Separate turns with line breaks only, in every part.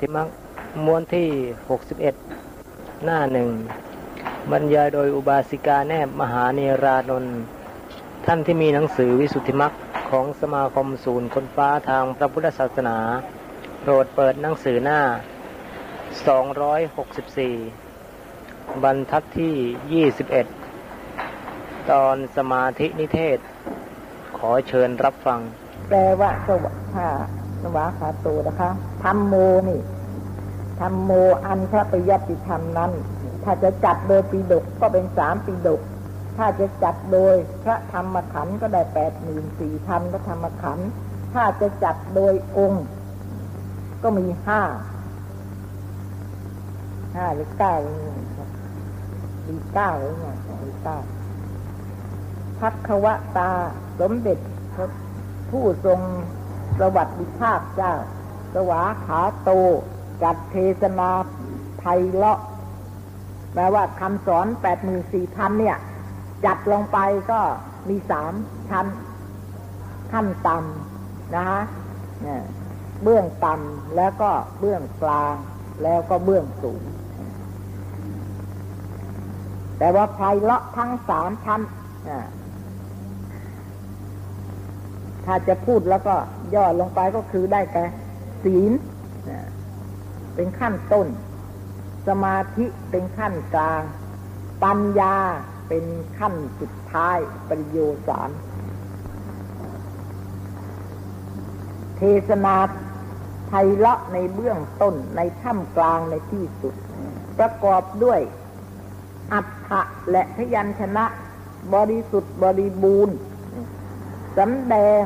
ธิมักม้วนที่ 61 หน้าหนึ่งบรรยายโดยอุบาสิกาแนบมหาเนรานนท์ท่านที่มีหนังสือวิสุทธิมักของสมาคมศูนย์คนฟ้าทางพระพุทธศาสนา โปรดเปิดหนังสือหน้า 264 บรรทัดที่ 21 ตอนสมาธินิเทศ ขอเชิญรับฟัง
แปลว่าสวะค่ะ สวาขาโตนะคะธรรมโมนี่ธรรมโมอันพระปยัติธรรมนั้น ถ้าจะจัดโดยปีดกก็เป็นสามปีดก ถ้าจะจัดโดยพระธรรมขันธ์ก็ได้แปดหมื่นสี่พันพระธรรมขันธ์ถ้าจะจัดโดยองค์ ก็มีห้าห้าหรือเก้ามีเก้าหรือไงมีเก้าพักควตาสมเด็จผู้ทรง สวัสดิภาพเจ้า สวาขาโต จัดเทศนาไพเราะแปลว่าคำสอนแปดหมื่นสี่พันเนี่ย จัดลงไปก็มีสามชั้น ขั้นต่ำนะฮะเนี่ยเบื้องต่ำแล้วก็เบื้องกลาง แล้วก็เบื้องสูง แต่ว่าไพเราะทั้งสามชั้นอ่า ถ้าจะพูดแล้วก็ย่อลงไปก็คือได้แก่ศีลเป็นขั้นต้น สมาธิเป็นขั้นกลาง ปัญญาเป็นขั้นสุดท้ายปริโยสารเทศนาไพเราะในเบื้องต้นในท่ามกลางในที่สุด ประกอบด้วย อัฏฐะและพยัญชนะ บริสุทธิ์บริบูรณ์ สำแดง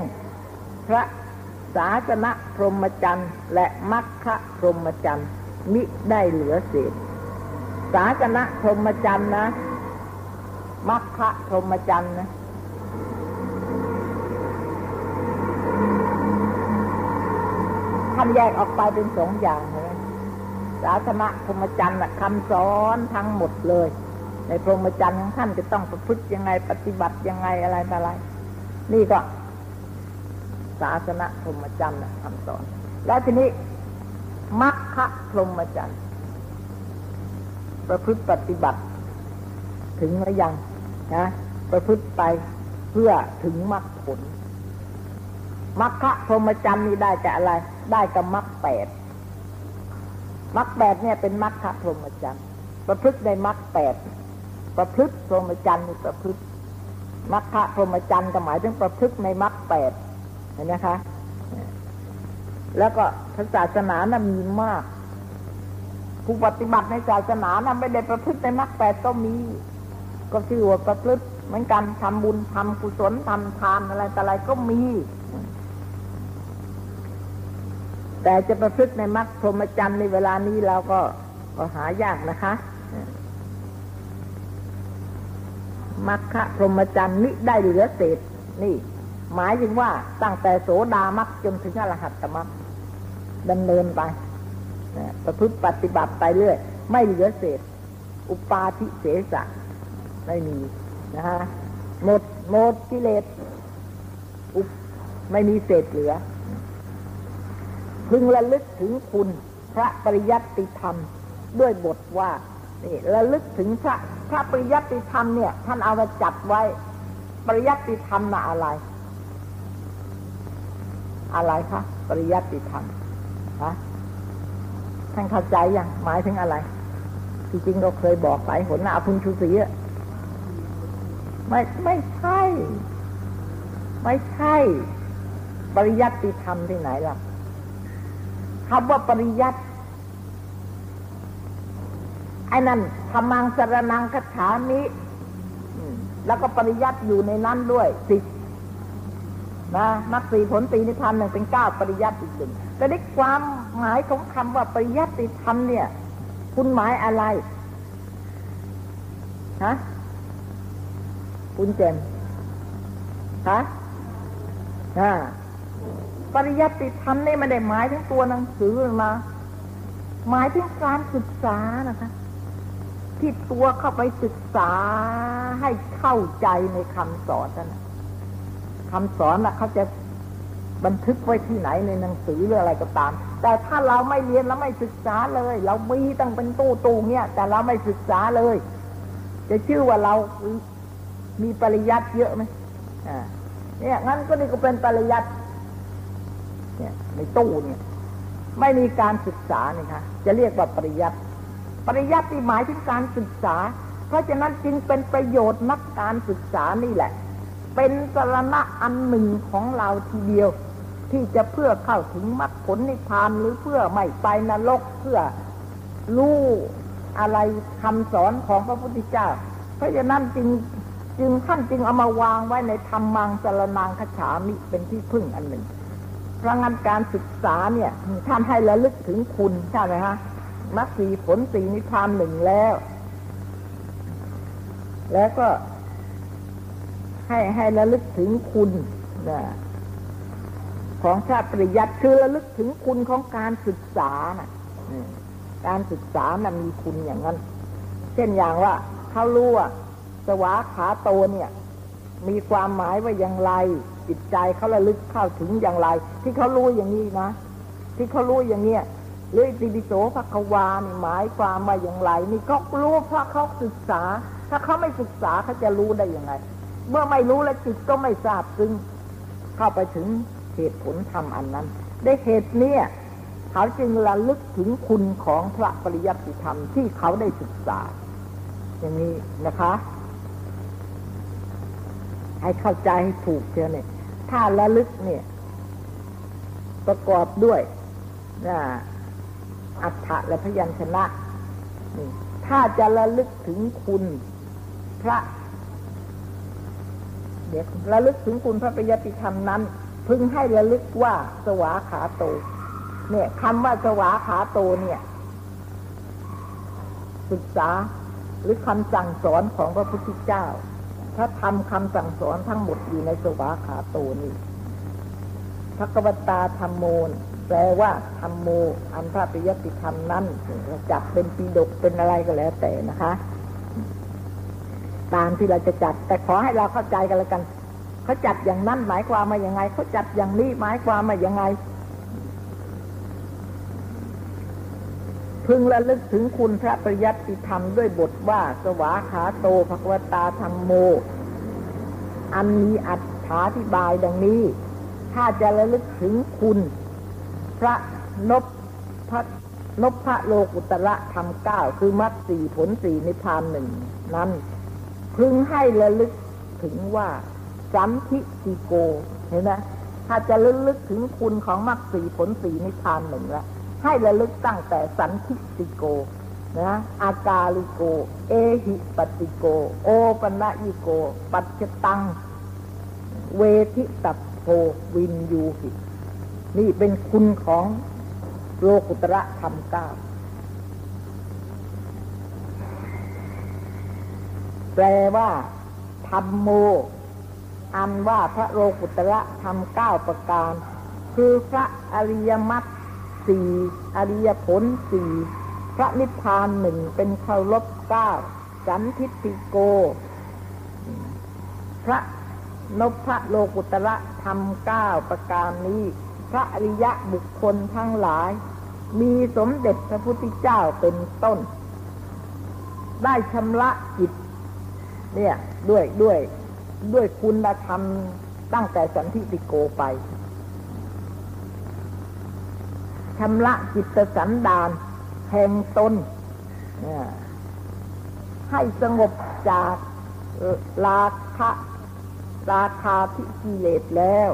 พระศาสนพรหมจรรย์และมัคคะพรหมจรรย์มิได้เหลือเศษศาสนพรหมจรรย์นะมัคคะพรหมจรรย์นะท่านแยกออกไปเป็นสองอย่างเลยศาสนพรหมจรรย์คำสอนทั้งหมดเลย ในพรหมจรรย์ของท่านจะต้องประพฤติยังไงปฏิบัติยังไงอะไรอะไร นี่ก็ ศาสนาพรหมจรรย์คำสอน แล้วทีนี้มัคคะพรหมจรรย์ประพฤติปฏิบัติ ถึงหรือยังนะประพฤติไปเพื่อถึงมรรคผลมัคคะพรหมจรรย์นี่ได้จากอะไร ได้กับมรรคแปดมรรคแปดเนี่ยเป็นมรรคะพรหมจรรย์ประพฤติในมรรคแปดประพฤติพรหมจรรย์นี่ประพฤติ มรรคะพรหมจรรย์ก็หมายถึงประพฤติในมรรคแปดเห็นไหมคะ แล้วก็ศาสนานะ่ะมีมาก ผู้ปฏิบัติในศาสนานะ่ะไม่ได้ประพฤติในมรรคแปดก็มี ก็ชื่อว่าประพฤติเหมือนกันทำบุญทำกุศลทำทานอะไรแต่อะไรก็มี แต่จะประพฤติในมรรคพรหมจรรย์ในเวลานี้เราก็ก็หายากนะคะ มรรคพรหมจรรย์นี้ได้เหลือเศษ นี่ หมายถึงว่าตั้งแต่โสดามักจนถึงอรหัตตมักดำเนินไปประพฤติปฏิบัติไปเรื่อย ไม่เหลือเศษ อุปาทิเสสะไม่มีนะฮะหมดหมดกิเลสอุไม่มีเศษเหลือ พึงระลึกถึงคุณพระปริยัติธรรมด้วยบทว่า นี่ระลึกถึงพระพระปริยัติธรรมเนี่ย ท่านเอามาจัดไว้ ปริยัติธรรมน่ะอะไร อะไรคะปริยัติธรรมฮะท่านเข้าใจยังหมายถึงอะไรที่จริงเราเคยบอกไปหนอาพุนชูศรีอะไม่ไม่ใช่ ไม่ใช่ ปริยัติธรรมที่ไหนล่ะคำว่าปริยัติ ไอ้นั่นธรรมังสรนังคาถามิแล้วก็ปริยัติอยู่ในนั้นด้วยสินะนักสี่ผลตีนิพานหนึ่งเป็นเก้าปริยัติหนึ่งแต่ได้ความหมายของคำว่าปริยัติธรรมเนี่ย คุณหมายอะไรฮะคุณเจนฮะอ่าปริยัติธรรมนี่ไม่ได้หมายถึงตัวหนังสือมาหมายถึงการศึกษานะคะ ที่ตัวเข้าไปศึกษาให้เข้าใจในคำสอนนั่นคำสอนนะเขาจะบันทึกไว้ที่ไหนในหนังสือหรืออะไรก็ตาม แต่ถ้าเราไม่เรียนแล้วไม่ศึกษาเลย เรามีตั้งเป็นตู้ตู้เนี่ย แต่เราไม่ศึกษาเลย จะชื่อว่าเรามีปริยัติเยอะไหมอ่าเนี่ยงั้นก็นี่ก็เป็นปริยัติเนี่ยในตู้เนี่ย ไม่มีการศึกษานี่คะจะเรียกว่าปริยัติ ริยัติหมายถึงการศึกษา เพราะฉะนั้นจึงเป็นประโยชน์นักการศึกษานี่แหละ เป็นสรณะอันหนึ่งของเราทีเดียว ที่จะเพื่อเข้าถึงมรรคผลนิพพานหรือเพื่อไม่ไปนรกเพื่อรู้อะไรคำสอนของพระพุทธเจ้า เพราะฉะนั้นจึงจึงท่านจึงเอามาวางไว้ในธรรมังสารนางคฉามิเป็นที่พึ่งอันหนึ่งเพราะงั้นการศึกษาเนี่ย ท่านให้ระลึกถึงคุณใช่ไหมฮะ มรรคสีผลสีนิพพานหนึ่งแล้ว แล้วก็ให้ให้ระลึกถึงคุณนะของชาติปริยัติคือระลึกถึงคุณของการศึกษานะการศึกษานะ่ะมีคุณอย่างนั้น เช่นอย่างว่าเขารู้ว่าสวาขาโตเนี่ย มีความหมายว่าอย่างไร จิตใจเขาระลึกเข้าถึงอย่างไร ที่เขารู้อย่างนี้นะ ที่เขารู้อย่างเนี้ย หรือติปิโสภควานี่หมายความว่าอย่างไร นี่เขารู้เพราะเขาศึกษา ถ้าเขาไม่ศึกษาเขาจะรู้ได้ยังไง เมื่อไม่รู้แล้วจิตก็ไม่ทราบซึ่งเข้าไปถึงเหตุผลธรรมอันนั้น ได้เหตุเนี้ยเขาจึงระลึกถึงคุณของพระปริยัติธรรมที่เขาได้ศึกษา อย่างนี้นะคะ ให้เข้าใจให้ถูกเชียวเนี่ย ถ้าระลึกเนี่ย ประกอบด้วยนะ อัฏฐะและพยัญชนะนี่ถ้าจะระลึกถึงคุณพระ เดี๋ยวระลึกถึงคุณพระปริยติธรรมนั้น พึงให้ระลึกว่าสวาขาโต เนี่ยคำว่าสวาขาโตเนี่ยศึกษาหรือคำสั่งสอนของพระพุทธเจ้าถ้าทำคำสั่งสอนทั้งหมดอยู่ในสวาขาโตนี่พระกวตาธรรมโมน แปลว่าธรรมโมอันพระปิยติธรรมนั้นจับเป็นปีดกเป็นอะไรก็แล้วแต่นะคะ ตามที่เราจะจัด แต่ขอให้เราเข้าใจกันแล้วกันเขาจัดอย่างนั้นหมายความมาอย่างไงเขาจัดอย่างนี้หมายความมาอย่างไง พึงระลึกถึงคุณพระปริยัติธรรมด้วยบทว่า สวาขาโตภควตาธรรมโม อันมีอัตถาธิบายดังนี้ ถ้าจะระลึกถึงคุณ พระนพพระนพพระโลกุตระธรรมเก้าคือมรรคสี่ผลสี่นิพพานหนึ่งนั้นพึงให้ระลึกถึงว่าสันทิติโก เห็นไหมถ้าจะระลึกถึงคุณของมรรคสี่ผลสี่นิพพานหนึ่งแล้วให้ระลึกตั้งแต่สันทิติโกนะอากาลิโก เอหิปติโก โอปนะยิโก ปัจจตัง เวทิตัพโพวินยูหิ นี่เป็นคุณของโลกุตระธรรมเก้าแปลว่าธรรมโม อันว่าพระโลกุตระธรรมเก้าประการ คือพระอริยมรรคสี่อริยผลสี่พระนิพพานหนึ่งเป็นเคารพเก้าสันทิติโก พระนพพระโลกุตระธรรมเก้าประการนี้ พระอริยะบุคคลทั้งหลาย มีสมเด็จพระพุทธเจ้าเป็นต้น ได้ชำระจิต เนี่ยด้วยด้วยด้วยคุณธรรมตั้งแต่สันทิติโกไปชำระจิตสันดานแห่งตนให้สงบจากราคะราคาที่กิเลสแล้ว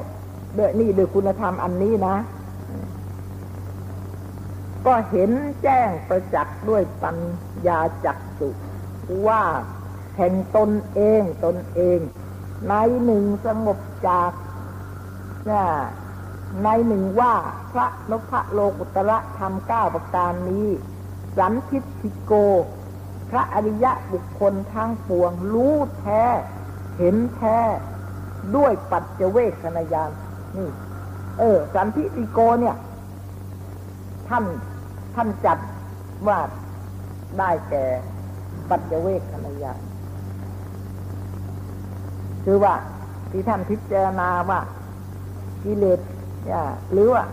ด้วยนี่ด้วยคุณธรรมอันนี้นะ ก็เห็นแจ้งประจักษ์ด้วยปัญญาจักสุว่าแห่งตนเองตนเอง ในหนึ่งสงบจากในหนึ่งว่าพระนพโลกุตระธรรมเก้าประการนี้ สันทิติโก พระอริยะบุคคลทั้งปวง รู้แท้ เห็นแท้ ด้วยปัจเจเวคขณญาณ นี่ เออ สันทิติโกเนี่ย ท่านท่านจัดว่าได้แก่ปัจเจเวคขณญาณคือว่าที่ท่านพิจารณาว่ากิเลสอย่าหรือว่า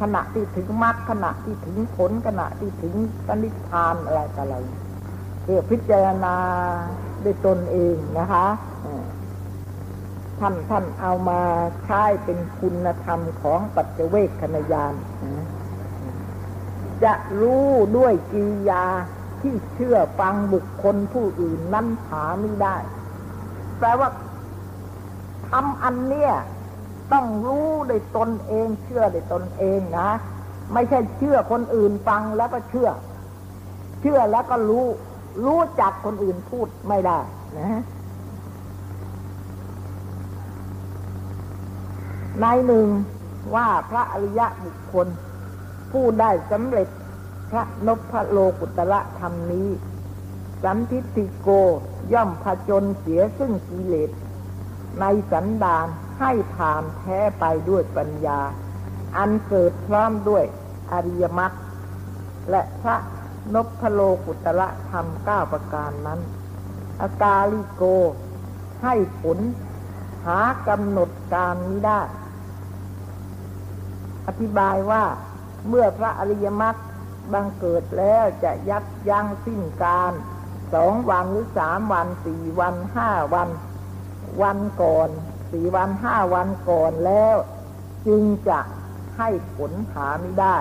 ขณะที่ถึงมรรคขณะที่ถึงผลขณะที่ถึงปณิพานอะไรต่ออะไรเพื่อพิจารณาด้วยตนเองนะคะ ท่านท่านเอามาใช้เป็นคุณธรรมของปัจเจเวกขณยานจะรู้ด้วยกิริยาที่เชื่อฟังบุคคลผู้อื่นนั้นหาไม่ได้ แปลว่าทำอันเนี้ยต้องรู้ด้วยตนเองเชื่อด้วยตนเองนะ ไม่ใช่เชื่อคนอื่นฟังแล้วก็เชื่อ เชื่อแล้วก็รู้ รู้จักคนอื่นพูดไม่ได้นะ ในหนึ่งว่าพระอริยะบุคคล ผู้ได้สำเร็จพระนพโลกุตระธรรมนี้สันทิติโกย่อมผจญเสียซึ่งกิเลส ในสันดานให้ผ่านแท้ไปด้วยปัญญา อันเกิดพร้อมด้วยอริยมรรคและพระนพโลกุตระธรรมเก้าประการนั้น อากาลิโกให้ผล หากำหนดการนี้ได้ อธิบายว่าเมื่อพระอริยมรรคบังเกิดแล้วจะยับยั้งสิ้นการสองวันหรือสามวันสี่วันห้าวัน วันก่อนสี่วันห้าวันก่อนแล้ว จึงจะให้ผลหาไม่ได้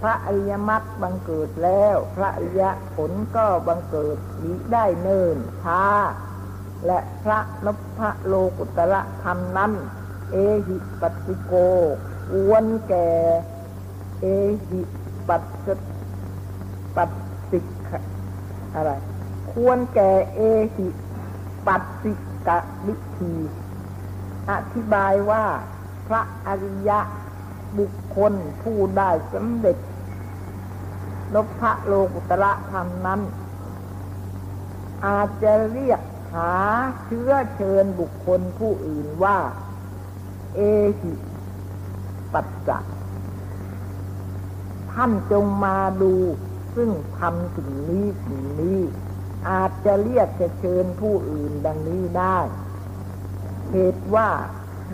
พระอริยมรรคบังเกิดแล้ว พระอริยผลก็บังเกิดมิได้เนินช้า และพระนพโลกุตระธรรมนั้น เอหิปัสสิโก ควนแก่ เอหิปัสสปัสสิกอะไร ควรแก่เอหิปัสสิกะวิธี อธิบายว่าพระอริยะบุคคลผู้ได้สำเร็จนพะโลกุตระธรรมนั้น อาจจะเรียกหาเชื้อเชิญบุคคลผู้อื่นว่า เอหิ ปัสสะท่านจงมาดู ซึ่งทำสิ่งนี้สิ่งนี้ อาจจะเรียกจะเชิญผู้อื่นดังนี้ได้ เหตุว่า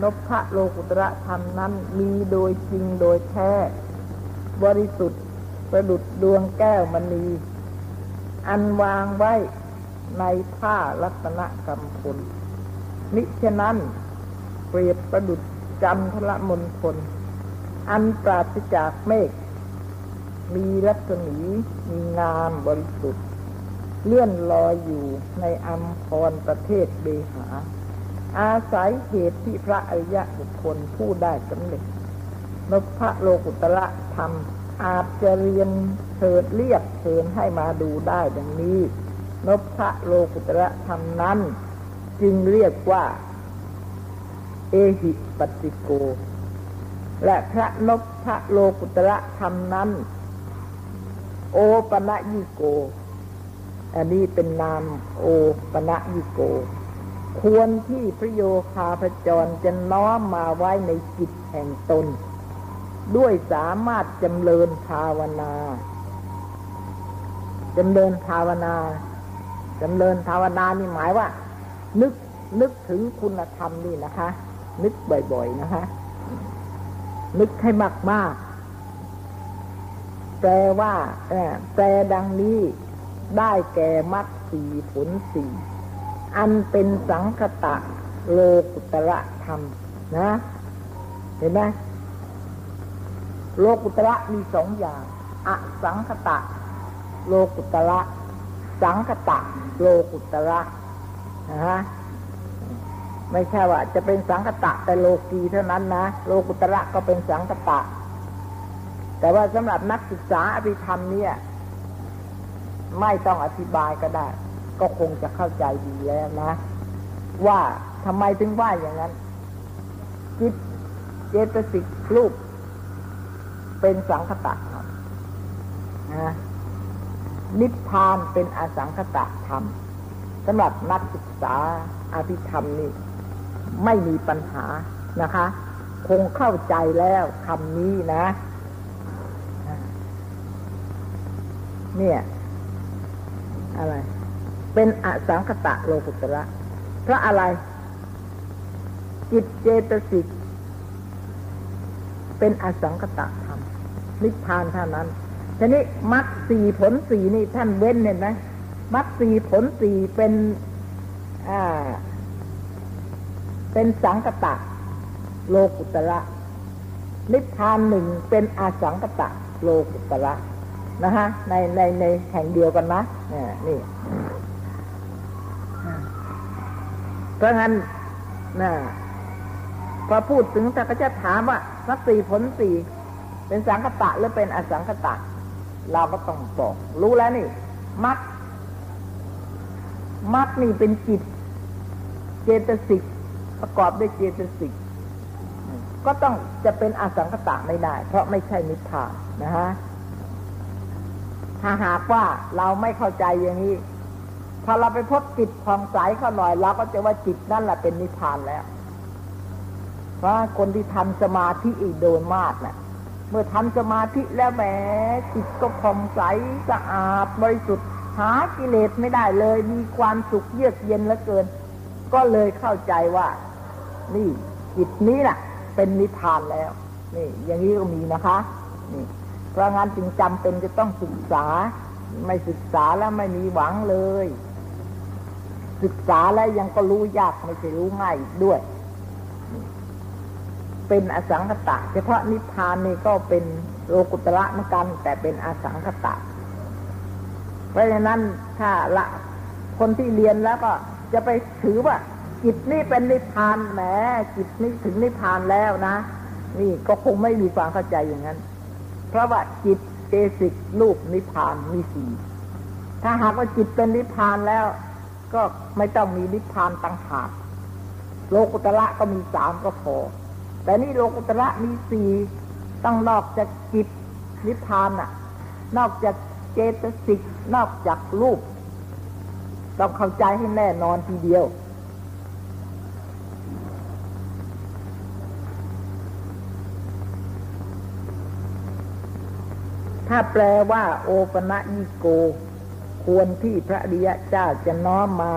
นพะโลกุตระธรรมนั้นมีโดยจริงโดยแท้ บริสุทธิ์ประดุดดวงแก้วมณี อันวางไว้ในผ้าลัตนกรรมพลนิฉะนั้นเปรียบประดุดจันทละมนทน อันปราศจากเมฆมีรัศมีมีงามบริสุทธิ์ เลื่อนลอยอยู่ในอัมพรประเทศเบหา อาศัยเหตุที่พระอริยะบุคคลผู้ได้สำเร็จนพระโลกุตระธรรม อาจจะเรียนเชิดเรียกเชิญให้มาดูได้ดังนี้ นพระโลกุตระธรรมนั้น จึงเรียกว่า เอหิปติโก และพระนพระโลกุตระธรรมนั้น โอปะยิโก อันนี้เป็นนามโอปะยิโก ควรที่พระโยคาพจรจะน้อมมาไว้ในจิตแห่งตน ด้วยสามารถจำเริญภาวนาจำเริญภาวนาจำเริญภาวนานี่หมายว่า นึกนึกถึงคุณธรรมนี่นะคะ นึกบ่อย ๆ นะคะ นึกให้มากๆ แปลว่าแปลดังนี้ได้แก่มรรคสีผลสี่อันเป็นสังคตะโลกุตระธรรม นะ เห็นไหมโลกุตระมีสองอย่างอสังคตะ โลกุตระ สังคตะ โลกุตระนะฮะ ไม่ใช่ว่า จะเป็นสังคตะแต่โลกีเท่านั้นนะโลกุตระก็เป็นสังคตะ แต่ว่าสำหรับนักศึกษาอภิธรรมเนี่ย ไม่ต้องอธิบายก็ได้ ก็คงจะเข้าใจดีแล้วนะ ว่าทำไมถึงว่าอย่างนั้นจิตเจตสิกรูป เป็นสังคตะธรรมนะนิพพานเป็นอสังคตะธรรมสำหรับนักศึกษาอภิธรรมนี่ ไม่มีปัญหานะคะ คงเข้าใจแล้วคำนี้นะ เนี่ย อะไร เป็นอสังคตะโลกุตระเพราะอะไร จิตเจตสิกเป็นอสังกตะธรรมนิพพานเท่านั้นทีนี้มรรคสี่ผลสี่นี่ท่านเว้นเห็นไหมมรรคสี่ผลสี่เป็น อ่า เป็นสังกตะ โลกุตระ นิพพานหนึ่งเป็นอาสังกตะ โลกุตระนะฮะในในในแห่งเดียวกันนะเนี่ยนี่ เพราะงั้นนะพอพูดถึงแต่ก็จะถามว่าสักสี่ผลสี่เป็นสังคตะหรือเป็นอสังคตะ เราก็ต้องบอกรู้แล้วนี่ มัดมัดนี่เป็นจิต เจตสิก ประกอบด้วยเจตสิกก็ต้องจะเป็นอสังคตะไม่ได้ เพราะไม่ใช่นิพพานนะฮะถ้าหากว่าเราไม่เข้าใจอย่างนี้ พอเราไปพบจิตผ่องใสเขาหน่อยเราก็จะว่าจิตนั่นแหละเป็นนิพพานแล้ว เพราะคนที่ทำสมาธิอีกโดนมากนะ่ะ เมื่อทำสมาธิแล้วแหมจิตก็ผ่องใสสะอาดบริสุทธิ์หากิเลสไม่ได้เลย มีความสุขเยือกเย็นเหลือเกิน ก็เลยเข้าใจว่า นี่จิตนี้แหละเป็นนิพพานแล้ว นี่ อย่างนี้ก็มีนะคะนี่เพราะงั้นจึงจำเป็นจะต้องศึกษา ไม่ศึกษาแล้วไม่มีหวังเลย ศึกษาแล้วยังก็รู้ยากไม่ใช่รู้ง่ายด้วย เป็นอสังขตะ เฉพาะนิพพานนี่ก็เป็นโลกุตระเหมือนกัน แต่เป็นอสังขตะ เพราะฉะนั้นถ้าละคนที่เรียนแล้วก็จะไปถือว่า จิตนี่เป็นนิพพานแหมจิตนี้ถึงนิพพานแล้วนะ นี่ก็คงไม่มีความเข้าใจอย่างนั้น เพราะว่าจิตเจสิกรูปนิพพานมีสี่ถ้าหากว่าจิตเป็นนิพพานแล้ว ก็ไม่ต้องมีนิพพานต่างหากโลกุตระก็มีสามก็พอ แต่นี่โลกุตระมีสี่ต้องนอกจากจิตนิพพานน่ะ นอกจากเจตสิก นอกจากรูป ต้องเข้าใจให้แน่นอนทีเดียว ถ้าแปลว่า โอปะยิโก ควรที่พระริยะเจ้าจะน้อมมา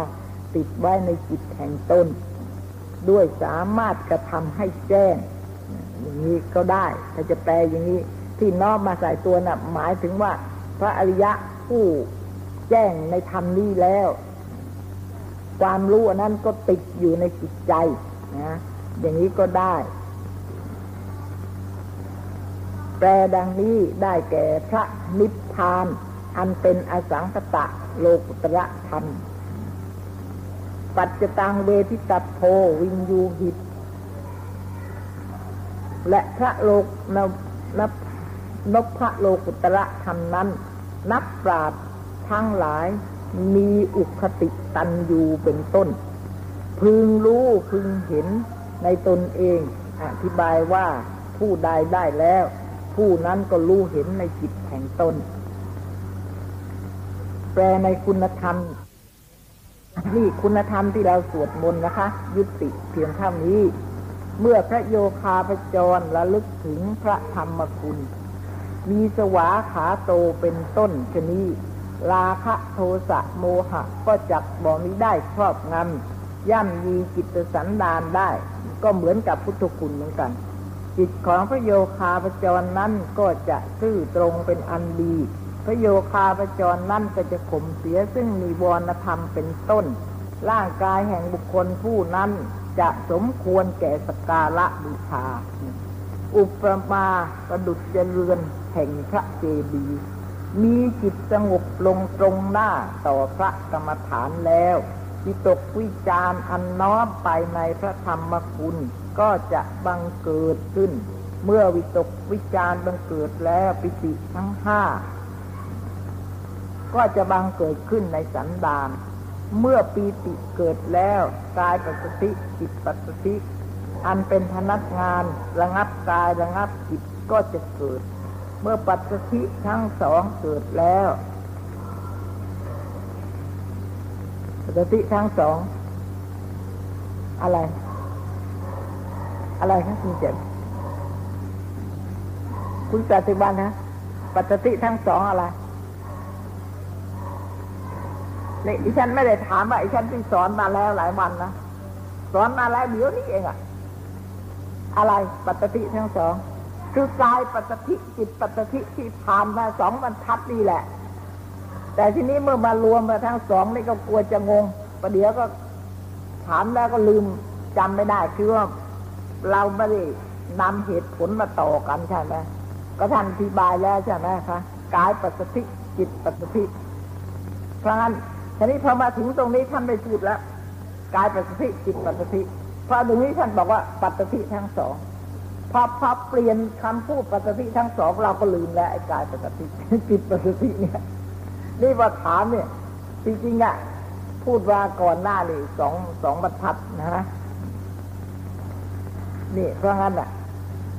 ติดไว้ในจิตแห่งตนด้วยสามารถกระทำให้แจ้ง อย่างนี้ก็ได้ ถ้าจะแปลอย่างนี้ ที่น้อมมาใส่ตัวนะ่ะ หมายถึงว่า พระอริยะผู้แจ้งในธรรมนี้แล้ว ความรู้นั้นก็ติดอยู่ในจิตใจนะอย่างนี้ก็ได้ แปลดังนี้ได้แก่พระนิพพาน อันเป็นอสังคตะโลกุตระธรรม ปัจจตังเวทิตโพวินยูหิต และพระโลกนนนพระโลกุตระธรรมนั้น นักปราชญ์ทั้งหลายมีอุคติตันยูเป็นต้น พึงรู้พึงเห็นในตนเอง อธิบายว่าผู้ใดได้แล้ว ผู้นั้นก็รู้เห็นในจิตแห่งตนแปลในคุณธรรมนี่คุณธรรมที่เราสวดมนต์นะคะ ยุติเพียงเท่านี้ เมื่อพระโยคาพจรระลึกถึงพระธรรมคุณ มีสวาขาโตเป็นต้นชนีราคะโทสะโมหะ ก็จักบอกนี้ได้ครอบงำย่ำยีจิตสันดานได้ ก็เหมือนกับพุทธคุณเหมือนกัน จิตของพระโยคาปจรนั้นก็จะซื่อตรงเป็นอันดี พระโยคาปจรนั้นก็จะข่มเสียซึ่งมีวรธรรมเป็นต้น ร่างกายแห่งบุคคลผู้นั้นจะสมควรแก่สการะบูชา อุปมาประดุจเจริญแห่งพระเจดีย์มีจิตสงบลงตรงหน้าต่อพระกรรมฐานแล้ววิตกวิจารอันน้อมไปในพระธรรมคุณ ก็จะบังเกิดขึ้น เมื่อวิตกวิจารบังเกิดแล้วปิติทั้งห้าก็จะบังเกิดขึ้นในสันดาน เมื่อปีติเกิดแล้วกายปัสสติจิตปัสสติอันเป็นพนักงานระงับกายระงับจิตก็จะเกิด เมื่อปัสสติทั้งสองเกิดแล้วปัสสติทั้งสองอะไร อะไรครับคุณเจ็บคุณปฏิบัตินะปัจจิทั้งสองอะไรนี่ดิฉันไม่ได้ถามว่าดิฉันที่สอนมาแล้วหลายวันนะสอนมาแล้วเดี๋ยวนี้เองอะอะไรปัจจิทั้งสองคือกายปัสสธิจิตปัสสธิที่ผ่านมาสองบรรทัดนี่แหละ แต่ทีนี้เมื่อมารวมมาทั้งสองนี่ก็กลัวจะงงประเดี๋ยวก็ถามแล้วก็ลืมจำไม่ได้คือว่า เราไม่ได้นำเหตุผลมาต่อกันใช่ไหมก็ท่านอธิบายแล้วใช่ไหมคะกายปัสสธิจิตปัสสธิเพราะงั้นทีนี้พอมาถึงตรงนี้ท่านไม่พูดแล้วกายปัสสธิจิตปัสสธิพอตรงนี้ท่านบอกว่าปัสสธิทั้งสองพอพอเปลี่ยนคำพูดปัสสธิทั้งสองเราก็ลืมแล้วไอ้กายปัสสธิจิตปัสสธิเนี่ยนี่ว่าถามเนี่ยจริงๆอะพูดว่าก่อนหน้านี่สองสองบรรทัดนะฮะ นี่เพราะงั้นอะ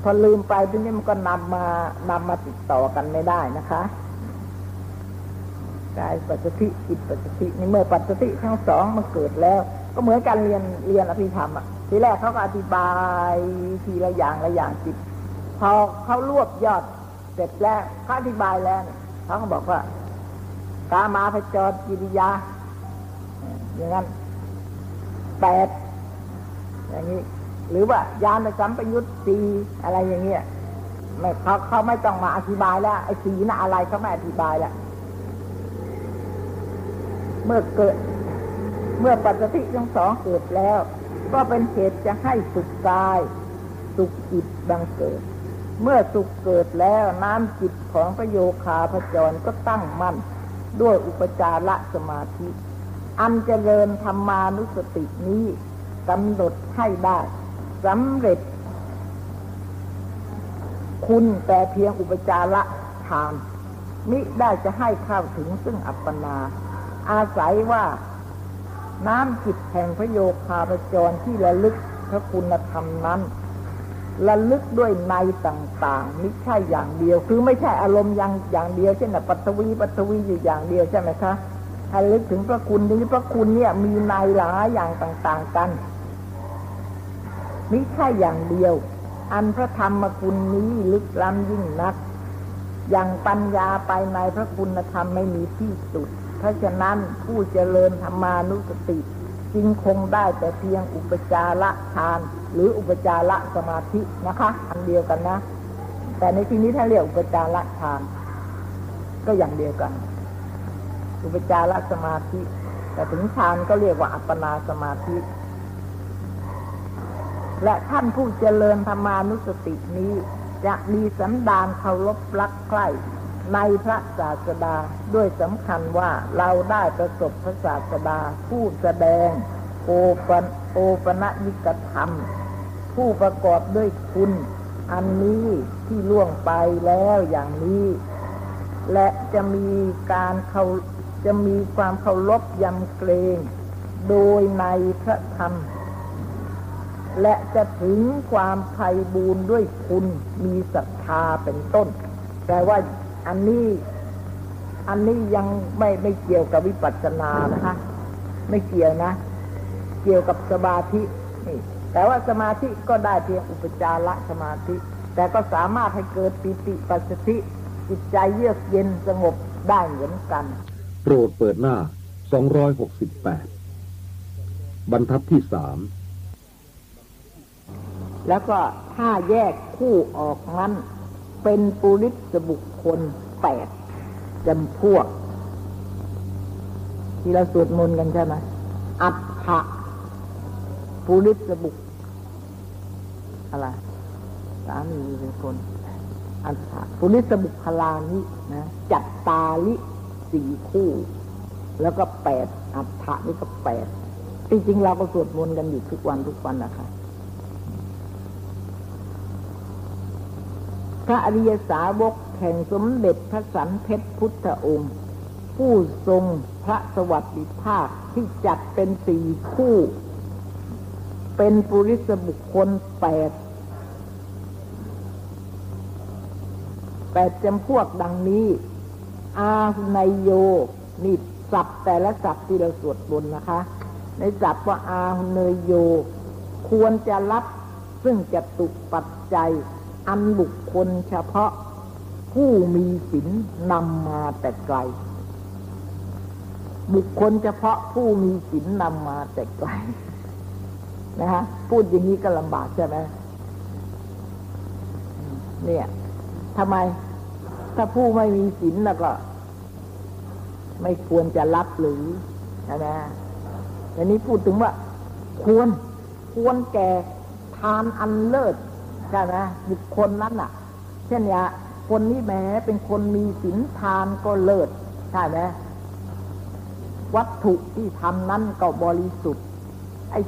พอลืมไปทีนี้มันก็นำมานำมาติดต่อกันไม่ได้นะคะกายปัจจุบันจิตปัจจุบันในเมื่อปัจจุบันทั้งสองมันเกิดแล้ว ก็เหมือนการเรียนเรียนอภิธรรมอะทีแรกเขาก็อธิบายทีละอย่างละอย่างจิตพอเขารวบยอดเสร็จแล้วเขาอธิบายแล้วเนี่ยเขาก็บอกว่ากามาพจรกิริยา อย่างนั้นแปดอย่างนี้ หรือว่ายานสัมปยุตสีอะไรอย่างเงี้ยไม่เขาเขาไม่ต้องมาอธิบายแล้วไอ้สีน่ะอะไรเขาไม่อธิบายแล้วเมื่อเกิด เมื่อปัจจุบันทั้งสองเกิดแล้ว ก็เป็นเหตุจะให้สุขกาย สุขจิตบังเกิด เมื่อสุขเกิดแล้วน้ำจิตของพระโยคาพจรก็ตั้งมั่นด้วยอุปจารสมาธิ อันเจริญธรรมานุสตินี้กำหนดให้ได้ สำเร็จ คุณแต่เพียงอุปจาระทานมิได้จะให้เข้าถึงซึ่งอัปปนา อาศัยว่าน้ำจิตแห่งพระโยคาพจรที่ระลึกพระคุณธรรมนั้นระลึกด้วยในต่างๆไม่ใช่อย่างเดียว คือไม่ใช่อารมณ์อย่างอย่างเดียวเช่นปัตวีปัตวีอยู่อย่างเดียวใช่ไหมคะให้ลึกถึงพระคุณนี้พระคุณเนี่ยมีในหลายอย่างต่าง ๆ กัน ม่ใช่อย่างเดียว อันพระธรรมคุณนี้ลึกล้ำยิ่งนัก อย่างปัญญาไปในพระคุณธรรมไม่มีที่สุด เพราะฉะนั้นผู้เจริญธรรมานุสติจึงคงได้แต่เพียงอุปจาระทาน หรืออุปจาระสมาธินะคะ อันเดียวกันนะ แต่ในที่นี้ถ้าเรียกอุปจาระทาน ก็อย่างเดียวกัน อุปจาระสมาธิ แต่ถึงฌานก็เรียกว่าอัปปนาสมาธิ และท่านผู้เจริญธรรมานุสตินี้ จะมีสันดานเคารพรักใคร่ในพระศาสดาด้วยสำคัญว่าเราได้ประสบพระศาสดา ผู้แสดง โอปนโอปนยิกธรรม ผู้ประกอบด้วยคุณ อันนี้ที่ล่วงไปแล้วอย่างนี้ และจะมีการเขาจะมีความเคารพยำเกรง โดยในพระธรรม และจะถึงความไพ่บูรณ์ด้วยคุณมีศรัทธาเป็นต้น แต่ว่าอันนี้ อันนี้ยังไม่ไม่เกี่ยวกับวิปัสสนานะคะ ไม่เกี่ยวนะ เกี่ยวกับสมาธินี่แต่ว่าสมาธิก็ได้เพียงอุปจาระสมาธิ แต่ก็สามารถให้เกิดปิติปัสสธิจิตใจเยือกเย็นสงบได้เหมือนกัน
โปรดเปิดหน้า 268 บรรทัดที่สาม
แล้วก็ถ้าแยกคู่ออกนั้น เป็นปุริสบุคคลแปดจำพวก ที่เราสวดมนต์กันใช่ไหมอัฏฐะปุริสบุคอะไรสามีเป็นคนอัฏฐะปุริสบุคลานินะจัตตาลิสี่คู่ แล้วก็แปดอัฏฐะนี่ก็แปดจริงๆเราก็สวดมนต์กันอยู่ทุกวันทุกวันนะคะ พระอริยสาวกแห่งสมเด็จพระสันเพชรพุทธองค์ ผู้ทรงพระสวัสดิภาพที่จัดเป็นสี่คู่ เป็นปุริสบุคคลแปดแปดจำพวกดังนี้ อาหุนโยนี่ศัพท์แต่ละศัพท์ที่เราสวดบนนะคะ ในศัพท์ว่าอาหุนยโย ควรจะรับซึ่งจะตุปัจจัย อันบุคคลเฉพาะผู้มีศีลนำมาแต่ไกล บุคคลเฉพาะผู้มีศีลนำมาแต่ไกลนะฮะพูดอย่างนี้ก็ลำบากใช่ไหมเนี่ยทำไม ถ้าผู้ไม่มีศีลแล้วก็ ไม่ควรจะรับหรือนะนะอันนี้พูดถึงว่า ควร ควรแก่ทานอันเลิศ ใช่ไหมบุคคลนั้นน่ะ เช่นอย่าคนนี้แม้เป็นคนมีศีลทานก็เลิศใช่ไหมวัตถุที่ทำนั้นก็บริสุทธิ์ ไอ้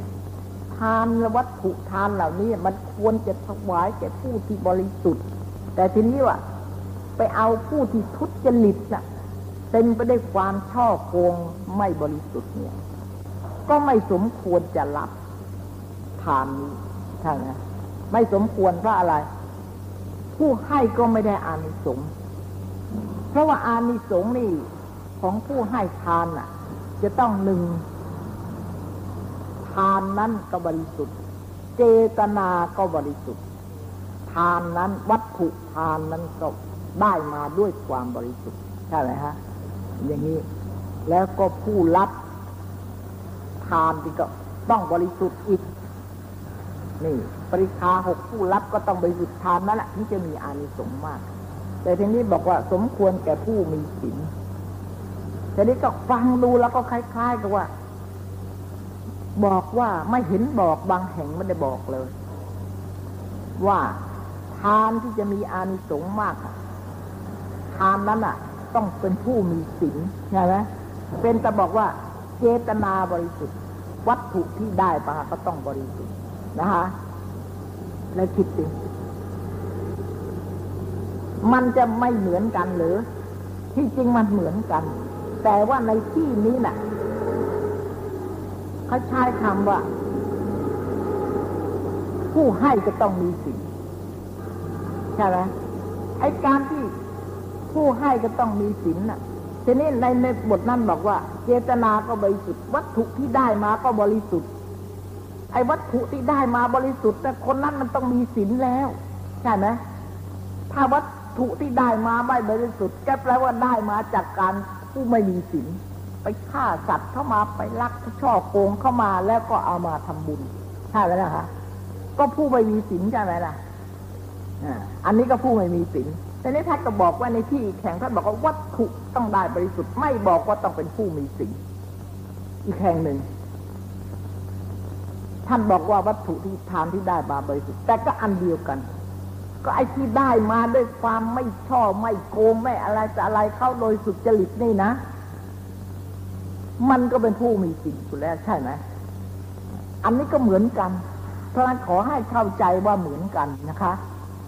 ทานและวัตถุทานเหล่านี้ มันควรจะถวายแก่ผู้ที่บริสุทธิ์ แต่ทีนี้ว่า ไปเอาผู้ที่ทุจริตน่ะเต็มไปได้วยความช่อโกงไม่บริสุทธิ์เนี่ย ก็ไม่สมควรจะรับทานนี้ใช่ไหม ไม่สมควรเพราะอะไร ผู้ให้ก็ไม่ได้อานิสงส์เพราะว่าอานิสงส์นี่ของผู้ให้ทานน่ะ จะต้องหนึ่งทานนั้นก็บริสุทธิ์ เจตนาก็บริสุทธิ์ ทานนั้นวัตถุทานนั้นก็ได้มาด้วยความบริสุทธิ์ใช่ไหมฮะ อย่างนี้ แล้วก็ผู้รับทานที่ก็ต้องบริสุทธิ์อีก นี่ ปริคาหกผู้รับก็ต้องบริสุทธิ์ทานนั่นแหละที่จะมีอานิสงส์มาก แต่ทีนี้บอกว่าสมควรแก่ผู้มีศีลทีนี้ก็ฟังดูแล้วก็คล้ายๆกับว่า บอกว่าไม่เห็นบอกบางแห่งไม่ได้บอกเลย ว่าทานที่จะมีอานิสงส์มากทานนั้นอะ ต้องเป็นผู้มีศีลใช่ไหมเป็นแต่บอกว่า เจตนาบริสุทธิ์ วัตถุที่ได้มาก็ต้องบริสุทธิ์นะคะ แล้วคิดดิมันจะไม่เหมือนกันหรือ ที่จริงมันเหมือนกัน แต่ว่าในที่นี้น่ะเขาใช้คำว่า ผู้ให้ก็ต้องมีสิ่งใช่ไหมไอ้การที่ผู้ให้ก็ต้องมีศีลน่ะ ทีนี้ในในบทนั้นบอกว่า เจตนาก็บริสุทธิ์วัตถุที่ได้มาก็บริสุทธิ์ อ้วัตถุที่ได้มาบริสุทธิ์แต่คนนั้นมันต้องมีศีลแล้วใช่ไหมถ้าวัตถุที่ได้มาไม่บริสุทธิ์ก็แปลว่าได้มาจากการผู้ไม่มีศีลไปฆ่าสัตว์เข้ามาไปลักช่อโกงเข้ามาแล้วก็เอามาทำบุญใช่ไหมล่ะคะก็ผู้ไม่มีศีลใช่ไหมล่ะอันนี้ก็ผู้ไม่มีศีลแต่นี้ท่านก็บอกว่าในที่แข่งท่านบอกว่าวัตถุต้องได้บริสุทธิ์ไม่บอกว่าต้องเป็นผู้มีศีลอีกแห่งหนึ่ง ท่านบอกว่าวัตถุที่ทานที่ได้มาบริสุทธิ์แต่ก็อันเดียวกันก็ไอ้ที่ได้มาด้วยความไม่ชอบไม่โกงไม่อะไรจะอะไรเข้าโดยสุจริตนี่นะ มันก็เป็นผู้มีศีลอยู่แล้วใช่ไหมอันนี้ก็เหมือนกัน เพราะนั้นขอให้เข้าใจว่าเหมือนกันนะคะ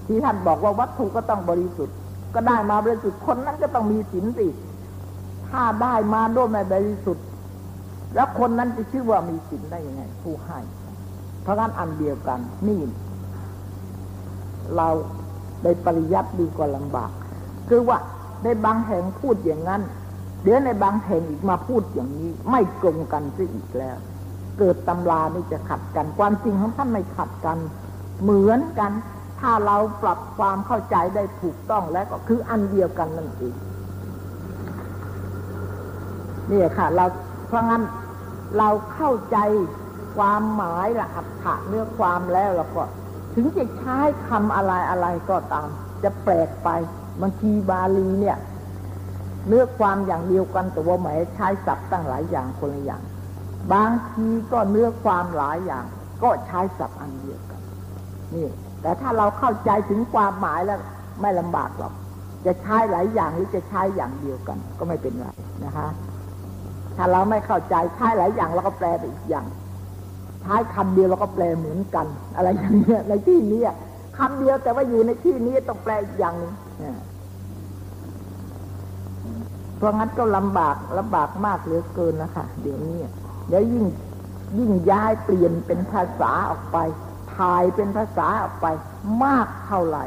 ที่ท่านบอกว่าวัตถุก็ต้องบริสุทธิ์ ก็ได้มาบริสุทธิ์คนนั้นก็ต้องมีศีลสิถ้าได้มาด้วยไม่บริสุทธิ์ แล้วคนนั้นจะชื่อว่ามีศีลได้ยังไง ผู้ให้ ราะงั้นอันเดียวกัน นี่ เราได้ปริยัติดีกว่าลำบาก คือว่าในบางแห่งพูดอย่างนั้น เดี๋ยวในบางแห่งอีกมาพูดอย่างนี้ ไม่ตรงกันซะอีกแล้ว เกิดตำรานี่จะขัดกัน ความจริงของท่านไม่ขัดกัน เหมือนกัน ถ้าเราปรับความเข้าใจได้ถูกต้องแล้วก็คืออันเดียวกันนั่นเองนี่ค่ะ เราเพราะงั้นเราเข้าใจ ความหมายละอัตถะเนื้อความแล้วเราก็ ถึงจะใช้คำอะไรอะไรก็ตาม จะแปลกไปบางทีบาลีเนี่ยเนื้อความอย่างเดียวกันแต่ว่าหมายใช้ศัพท์ตั้งหลายอย่างคนละอย่าง บางทีก็เนื้อความหลายอย่าง ก็ใช้ศัพท์อันเดียวกันนี่แต่ถ้าเราเข้าใจถึงความหมายแล้วไม่ลำบากหรอก จะใช้หลายอย่างหรือจะใช้อย่างเดียวกัน ก็ไม่เป็นไรนะคะ ถ้าเราไม่เข้าใจใช้หลายอย่างเราก็แปลไปอีกอย่าง ใช้คำเดียวเราก็แปลเหมือนกัน อะไรอย่างเงี้ยในที่นี้คำเดียวแต่ว่าอยู่ในที่นี้ต้องแปลอีกอย่างนึงเพราะงั้นก็ลำบากลำบากมากเหลือเกินนะคะเดี๋ยวนี้เดี๋ยวยิ่งยิ่งย้ายเปลี่ยนเป็นภาษาออกไป ถ่ายเป็นภาษาออกไป มากเท่าไหร่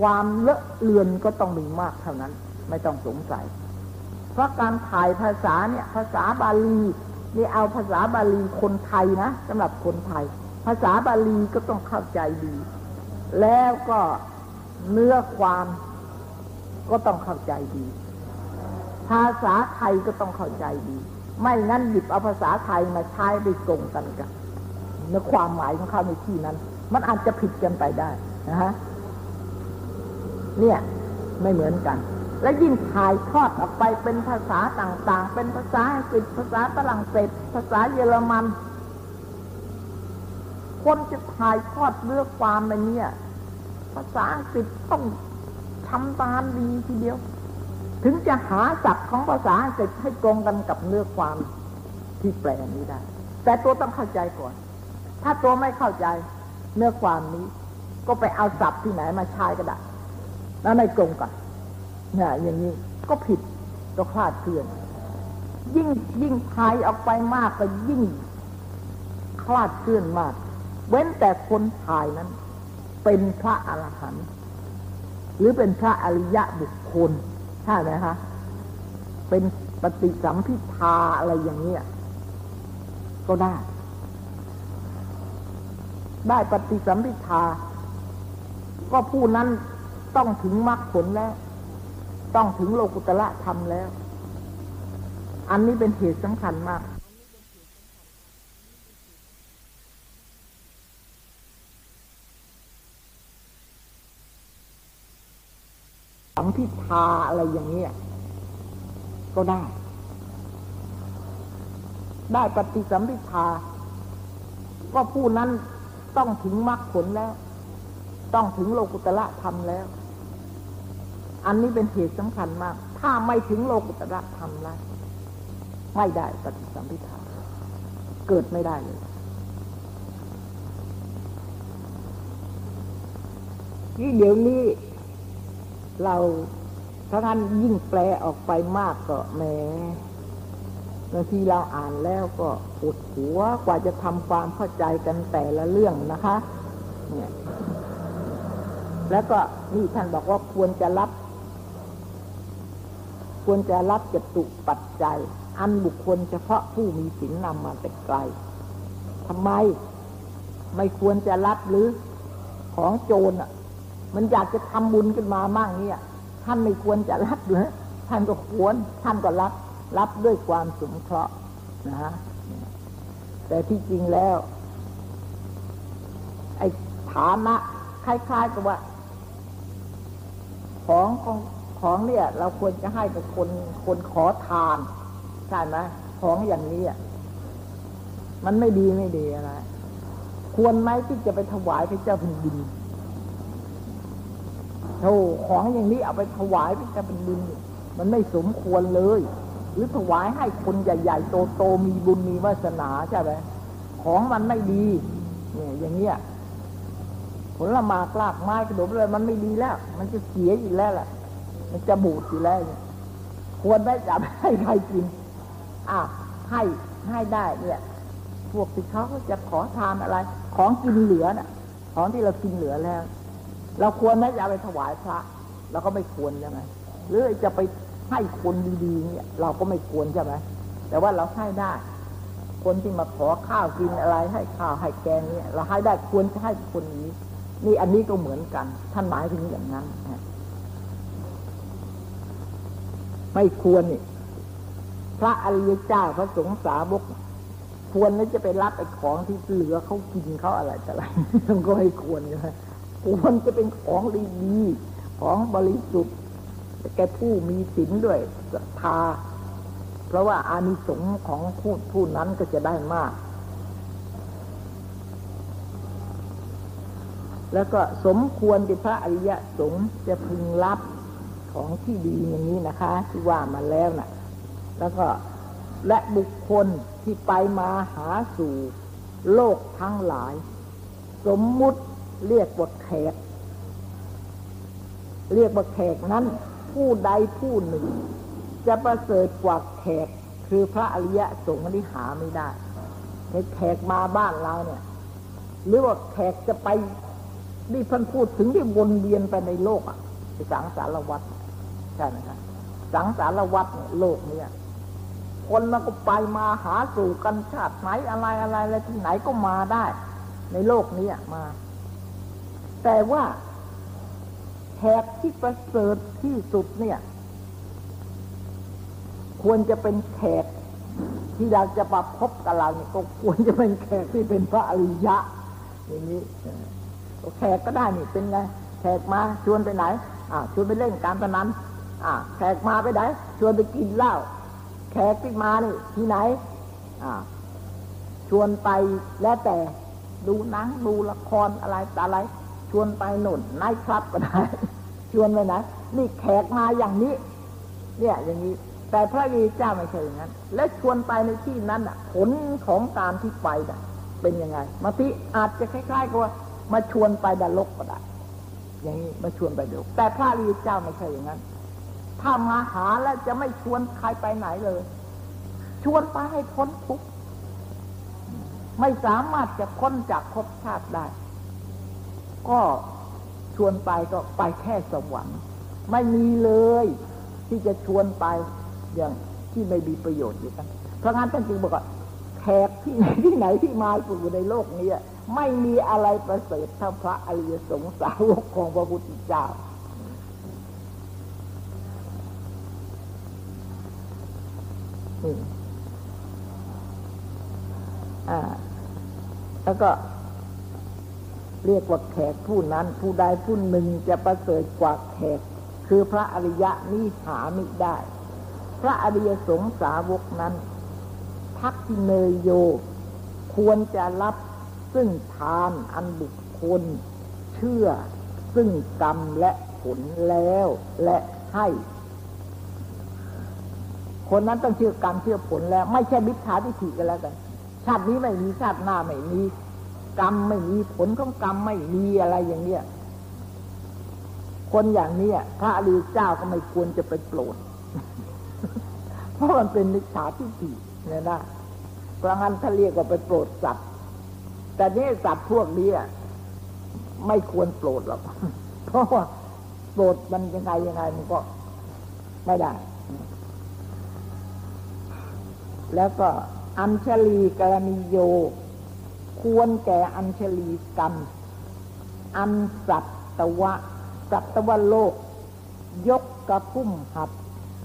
ความเลอะเลือนก็ต้องมีมากเท่านั้น ไม่ต้องสงสัย เพราะการถ่ายภาษาเนี่ย ภาษาบาลี นี่เอาภาษาบาลีคนไทยนะสำหรับคนไทย ภาษาบาลีก็ต้องเข้าใจดี แล้วก็เนื้อความก็ต้องเข้าใจดี ภาษาไทยก็ต้องเข้าใจดี ไม่งั้นหยิบเอาภาษาไทยมาใช้ไปตรงกันกันเนื้อความหมายของเขาในที่นั้น มันอาจจะผิดกันไปได้นะฮะเนี่ยไม่เหมือนกัน และยิ่งถ่ายทอดออกไปเป็นภาษาต่างๆ เป็นภาษาอังกฤษภาษาฝรั่งเศส ภาษาเยอรมัน คนจะถ่ายทอดเรื่องความในเนี่ยภาษาอังกฤษต้องทำตามดีทีเดียว ถึงจะหาศัพท์ของภาษาอังกฤษให้ตรงกันกับเนื้อความที่แปลนี้ได้ แต่ตัวต้องเข้าใจก่อน ถ้าตัวไม่เข้าใจเนื้อความนี้ ก็ไปเอาศัพท์ที่ไหนมาใช้ก็ได้แล้วไม่ตรงกัน เนี่ยอย่างนี้ก็ผิดก็คลาดเคลื่อน ยิ่งยิ่งทายออกไปมากก็ยิ่งคลาดเคลื่อนมาก เว้นแต่คนทายนั้น เป็นพระอรหันต์หรือเป็นพระอริยะบุคคลใช่ไหมคะเป็นปฏิสัมพิทาอะไรอย่างเนี้ยก็ได้ ได้ปฏิสัมพิทา ก็ผู้นั้นต้องถึงมรรคผลแล้ว ต้องถึงโลกุตละธรรมแล้ว อันนี้เป็นเหตุสำคัญมากสัมพิทาอะไรอย่างเนี้ยก็ได้ ได้ปฏิสัมพิทา ก็ผู้นั้นต้องถึงมรรคผลแล้ว ต้องถึงโลกุตละธรรมแล้ว อันนี้เป็นเหตุสำคัญมาก ถ้าไม่ถึงโลกุตระธรรมแล้วไม่ได้ปฏิสัมพิทาเกิดไม่ได้เลย นี่เดี๋ยวนี้เราถ้าท่านยิ่งแปลออกไปมากก็แหมบางทีเราอ่านแล้วก็ปวดหัวกว่าจะทำความเข้าใจกันแต่ละเรื่องนะคะ เนี่ย แล้วก็นี่ท่านบอกว่าควรจะรับ ควรจะรับจตุปัจจัย อันบุคคลเฉพาะผู้มีศีลนำมาแต่ไกลทำไมไม่ควรจะรับหรือของโจรอะ มันอยากจะทำบุญขึ้นมามั่งเนี่ยท่านไม่ควรจะรับหรือท่านก็ควร ท่านก็รับ รับด้วยความสงเคราะห์นะฮะแต่ที่จริงแล้ว ไอ้ฐานะคล้ายๆกับว่า ของของ ของเนี่ย เราควรจะให้กับคนคนขอทานใช่ไหมของอย่างนี้อะมันไม่ดีไม่ดีอะไรควรไหมที่จะไปถวายพระเจ้าแผ่นดินโธ่ของอย่างนี้เอาไปถวายพระเจ้าแผ่นดิน มันไม่สมควรเลย หรือถวายให้คนใหญ่ๆโตๆมีบุญมีวาสนาใช่ไหมของมันไม่ดี เนี่ย อย่างเงี้ยผลไม้กลากไม้กระดมเลยมันไม่ดีแล้ว มันจะเสียอีกแล้วแหละ มันจะบูดอยู่แล้วเนี่ยควรได้จะให้ใครกินอะให้ให้ได้เนี่ย พวกที่เขาจะขอทานอะไร ของกินเหลือน่ะ ของที่เรากินเหลือแล้ว เราควรไหมจะไปถวายพระเราก็ไม่ควรใช่ไหมหรือจะไปให้คนดีๆเนี่ย เราก็ไม่ควรใช่ไหมแต่ว่าเราให้ได้ คนที่มาขอข้าวกินอะไร ให้ข้าวให้แกงเนี่ยเราให้ได้ควรจะให้คนนี้ นี่อันนี้ก็เหมือนกัน ท่านหมายถึงอย่างนั้นนะ ไม่ควรนี่พระอริยเจ้าพระสงฆ์สาวก ควรแล้วจะไปรับไอ้ของที่เหลือเขากินเขาอะไรแต่อะไรมันก็ให้ควรใช่ไหมควรจะเป็นของดีๆของบริสุทธิ์แกผู้มีศีลด้วยศรัทธาเพราะว่าอานิสงส์ของผู้ผู้นั้นก็จะได้มาก แล้วก็สมควรที่พระอริยสงฆ์จะพึงรับ ของที่ดีอย่างนี้นะคะ ที่ว่ามาแล้วนะ่ะ แล้วก็และบุคคลที่ไปมาหาสู่โลกทั้งหลาย สมมุติเรียกว่าแขก เรียกว่าแขกนั้น ผู้ใดผู้หนึ่ง จะประเสริฐกว่าแขก คือพระอริยสงฆ์ที่หาไม่ได้ในแขกมาบ้านเราเนี่ย หรือว่าแขกจะไปนี่พันพูดถึงที่วนเวียนไปในโลกอะสังสารวัฏ ใช่ไหมครับสังสารวัฏโลกเนี่ย คนมันก็ไปมาหาสู่กันชาติไหนอะไรอะไรอะไรที่ไหนก็มาได้ ในโลกนี้มา แต่ว่าแขกที่ประเสริฐที่สุดเนี่ย ควรจะเป็นแขกที่อยากจะมาพบกับเราเนี่ยก็ควรจะเป็นแขกที่เป็นพระอริยะ อย่างนี้แขกก็ได้นี่เป็นไงแขกมาชวนไปไหนอ่าชวนไปเล่นการพนัน อ่าแขกมาไปไหนชวนไปกินเหล้าแขกที่มานี่ที่ไหน อ่า ชวนไปแล้วแต่ดูหนังดูละครอะไรแต่อะไร ชวนไปหนุนไนท์คลับก็ได้ ชวนไปไหนนี่แขกมาอย่างนี้ เนี่ยอย่างนี้ แต่พระยีเจ้าไม่ใช่อย่างนั้น และชวนไปในที่นั้นอะ ผลของการที่ไปน่ะ เป็นยังไงบาทีอาจจะคล้ายๆกับว่ามาชวนไปดลกก็ได้อย่างนี้มาชวนไปดลกแต่พระยีเจ้าไม่ใช่อย่างนั้น ถ้ามาหาแล้วจะไม่ชวนใครไปไหนเลย ชวนไปให้พ้นทุกข์ไม่สามารถจะพ้นจากภพชาติได้ ก็ชวนไปก็ไปแค่สวรรค์ไม่มีเลย ที่จะชวนไปอย่างที่ไม่มีประโยชน์อยู่กันเพราะงั้นท่านจึงบอกว่าแขกที่ไหนที่ไหนที่มาอยู่ในโลกนี้ไม่มีอะไรประเสริฐเท่าพระอริยสงสาวกของพระพุทธเจ้า อืมอ่าแล้วก็เรียกว่าแขกผู้นั้นผู้ใดผู้หนึ่งจะประเสริฐกว่าแขก คือพระอริยะนี่หาม่ได้ พระอริยสงสาวกนั้น ทักทิเนยโย ควรจะรับซึ่งทานอันบุคคล เชื่อซึ่งกรรมและผลแล้วและให้ คนนั้นต้องเชื่อกรรมเชื่อผลแล้ว ไม่ใช่มิจฉาทิฏฐิกันแล้วกัน ชาตินี้ไม่มีชาติหน้าไม่มีกรรมไม่มีผลของกรรมไม่มีอะไรอย่างเนี้ยคนอย่างนี้พระอริยเจ้าก็ไม่ควรจะไปโปรด เพราะมันเป็นมิจฉาทิฏฐิเนี่ยนะเพราะงั้นถ้าเรียกว่าไปโปรดสัตว์ แต่นี่สัตว์พวกนี้ไม่ควรโปรดหรอก เพราะว่าโปรดมันยังไงยังไงมันก็ไม่ได้ แล้วก็อัญชลีกรณีโย ควรแก่อัญชลีกรรม อันสัตวะสัตวโลก ยกกระพุ่มหัด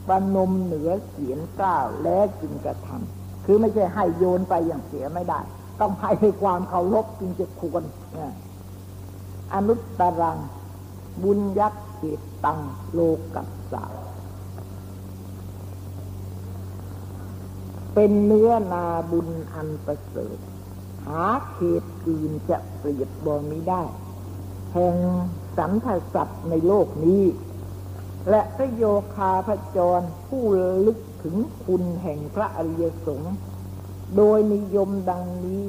ประนมเหนือเสียนก้าวแล้วจึงกระทำคือไม่ใช่ให้โยนไปอย่างเสียไม่ได้ ต้องให้ในความเคารพจึงจะควรอนุตตรัง บุญยักษ์เกตตังโลกัสสาว เป็นเนื้อนาบุญอันประเสริฐ หาเขตอื่นจะเปรียบบ่มิได้ แห่งสันทสัตว์ในโลกนี้ และพระโยคาพระจรผู้ลึกถึงคุณแห่งพระอริยสงฆ์โดยนิยมดังนี้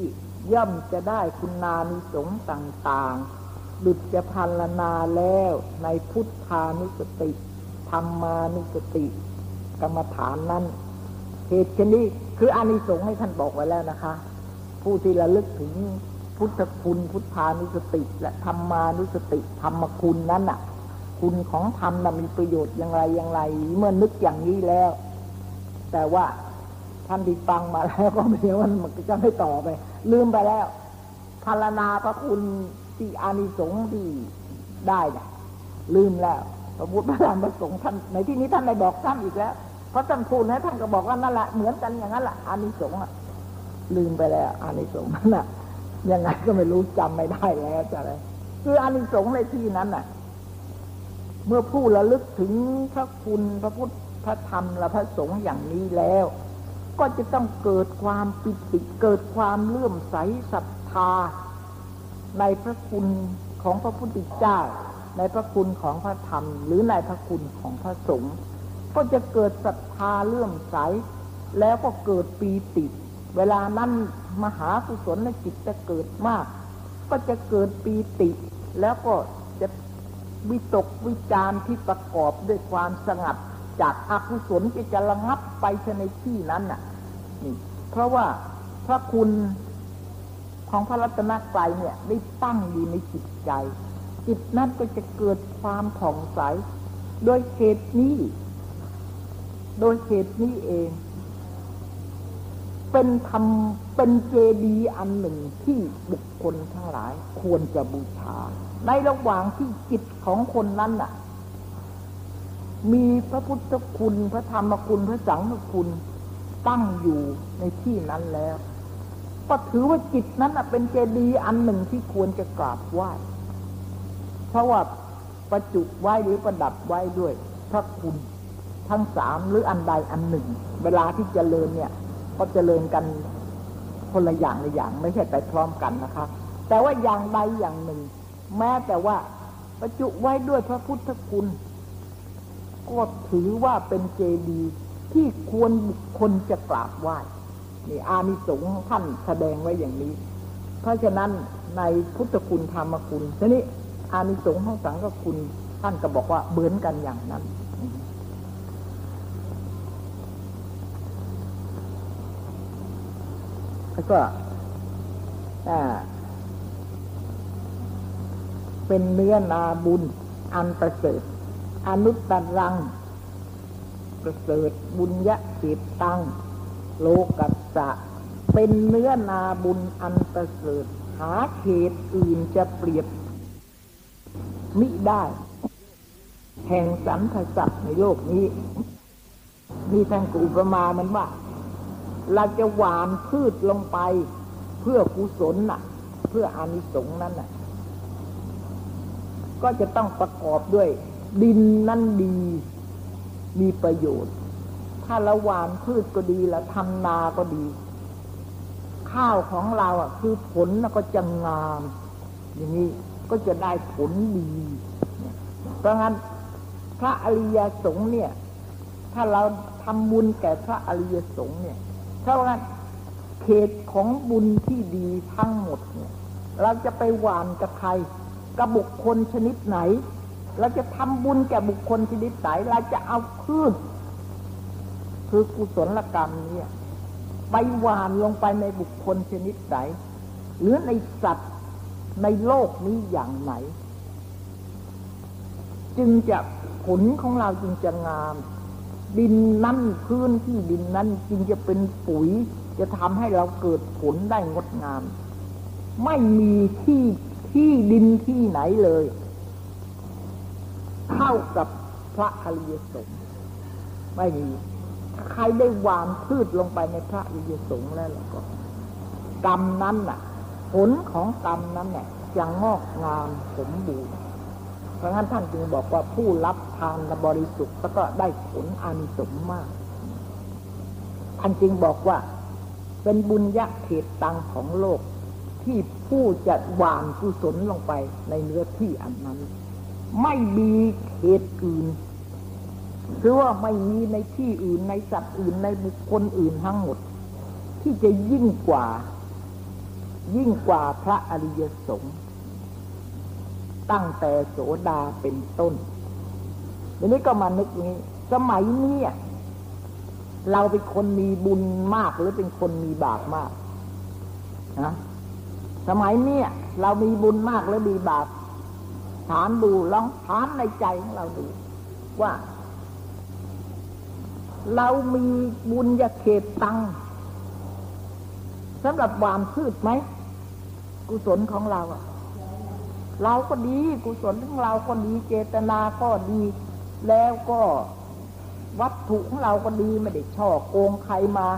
ย่อมจะได้คุณนานิสงส์ต่างๆ ดุจจะพันลนาแล้วในพุทธานุสติ ธรรมานุสติ กรรมฐานนั้น เหตุชนี้คืออานิสงส์ให้ท่านบอกไว้แล้วนะคะ ผู้ที่ระลึกถึงพุทธคุณพุทธานุสติ และธรรมานุสติ ธรรมคุณนั้นน่ะ คุณของธรรมนะมีประโยชน์อย่างไรอย่างไร เมื่อนึกอย่างนี้แล้ว แต่ว่าท่านที่ฟังมาแล้วก็ไม่ว่ามันจะไม่ต่อไป ลืมไปแล้วพารณาพระคุณที่อานิสงส์ที่ได้เนี่ยลืมแล้วพระพุทธพระธรรมพระสงฆ์ท่านในที่นี้ท่านได้บอกท่านอีกแล้ว พราะท่านพูดนะท่านก็บอกว่านั่นแหละเหมือนกันอย่างนั้นแหละอานิสงส์ลืมไปแล้วอานิสงส์นั่นแหละยังไงก็ไม่รู้จำไม่ได้แล้วจะอะไรคืออานิสงส์ในที่นั้นน่ะ เมื่อผู้ระลึกถึงพระคุณพระพุทธพระธรรมและพระสงฆ์อย่างนี้แล้ว ก็จะต้องเกิดความปิติเกิดความเลื่อมใสศรัทธา ในพระคุณของพระพุทธเจ้า ในพระคุณของพระธรรม หรือในพระคุณของพระสงฆ์ ก็จะเกิดศรัทธาเลื่อมใส แล้วก็เกิดปีติ เวลานั้นมหากุศลในจิตจะเกิดมาก ก็จะเกิดปีติ แล้วก็จะวิตกวิจารที่ประกอบด้วยความสงัด จากอากุศลจะจะระงับไปในที่นั้นน่ะนี่เพราะว่าพระคุณของพระรัตนกรัยเนี่ยได้ตั้งอยู่ในจิตใจ จิตนั้นก็จะเกิดความผ่องใส โดยเหตุนี้ โดยเหตุนี้เอง เป็นธรรมเป็นเจดีย์อันหนึ่งที่บุคคลทั้งหลายควรจะบูชา ในระหว่างที่จิตของคนนั้นน่ะ มีพระพุทธคุณพระธรรมคุณพระสังฆคุณตั้งอยู่ในที่นั้นแล้ว ก็ถือว่าจิตนั้นเป็นเจดีย์อันหนึ่งที่ควรจะกราบไหว้เพราะว่าประจุไว้หรือประดับไว้ด้วยพระคุณ ทั้งสามหรืออันใดอันหนึ่ง เวลาที่เจริญเนี่ยก็เจริญกันคนละอย่างละอย่างไม่ใช่ไปพร้อมกันนะคะ แต่ว่าอย่างใดอย่างหนึ่ง แม้แต่ว่าประจุไว้ด้วยพระพุทธคุณก็ถือว่าเป็นเจดีย์ที่ควรบุคคลจะกราบไหว้นี่อานิสงส์ท่านแสดงไว้อย่างนี้ เพราะฉะนั้นในพุทธคุณธรรมคุณทีนี้อานิสงส์ของสังฆคุณท่านก็บอกว่าเบือนกันอย่างนั้น แล้วก็เป็นเนื้อนาบุญอันประเสริฐอนุตตรัง ประเสริฐบุญยะเิตตัง โลกัสสะ เป็นเนื้อนาบุญอันประเสริฐ หาเขตอื่นจะเปรียบ มิได้ แห่งสรรพสัตว์ในโลกนี้ มีท่านกุปมามันว่า เราจะหวานพืชลงไป เพื่อกุศลน่ะ เพื่ออานิสงส์นั้นน่ะ ก็จะต้องประกอบด้วย ดินนั่นดี มีประโยชน์ ถ้าเราหวานพืชก็ดีล้วทำนาก็ดี ข้าวของเราอะ คือผลก็จะงาม อย่างนี้ก็จะได้ผลดี เพราะงั้นพระอริยสงฆ์เนี่ย ถ้าเราทำบุญแก่พระอริยสงฆ์เนี่ย เท่านั้นเขตของบุญที่ดีทั้งหมดเนี่ยเราจะไปหวานกับใครกับบุคคลชนิดไหน เราจะทำบุญแก่บุคคลชนิดไหน เราจะเอาพืชคือกุศลกรรมเนี่ยไปหวานลงไปในบุคคลชนิดไหน หรือในสัตว์ในโลกนี้อย่างไหน จึงจะผลของเราจึงจะงาม ดินนั้นพื้นที่ดินนั้นจึงจะเป็นปุ๋ย จะทำให้เราเกิดผลได้งดงาม ไม่มีที่ที่ดินที่ไหนเลย เท่ากับพระอริยสงฆ์ไม่มีใครได้วางพืชลงไปในพระอริยสงฆ์แล้วก็กรรมนั้นน่ะ ผลของกรรมนั้นเนี่ยจะงอกงามสมบูรณ์ เพราะฉะนั้นท่านจึงบอกว่าผู้รับทานบริสุทธิ์แล้วก็ได้ผลอานิสงส์มาก ท่านจึงบอกว่า เป็นบุญยะเขตตังของโลก ที่ผู้จะหวานกุศลลงไปในเนื้อที่อันนั้น ไม่มีเขตอื่นคือว่าไม่มีในที่อื่นในสัตว์อื่นในบุคคลอื่นทั้งหมด ที่จะยิ่งกว่า ยิ่งกว่าพระอริยสงฆ์ ตั้งแต่โสดาเป็นต้นทีนี้ก็มานึกนี้ สมัยนี้เราเป็นคนมีบุญมากหรือเป็นคนมีบาปมากนะสมัยนี้เรามีบุญมากหรือมีบาปถามดูลองถามในใจของเราดูว่า เรามีบุญยาเขตตังสำหรับหวานพืชไหม กุศลของเราอะ เราก็ดีกุศลของเราก็ดีเจตนาก็ดี แล้วก็วัตถุของเราก็ดีไม่ได้ช่อโกงใครมา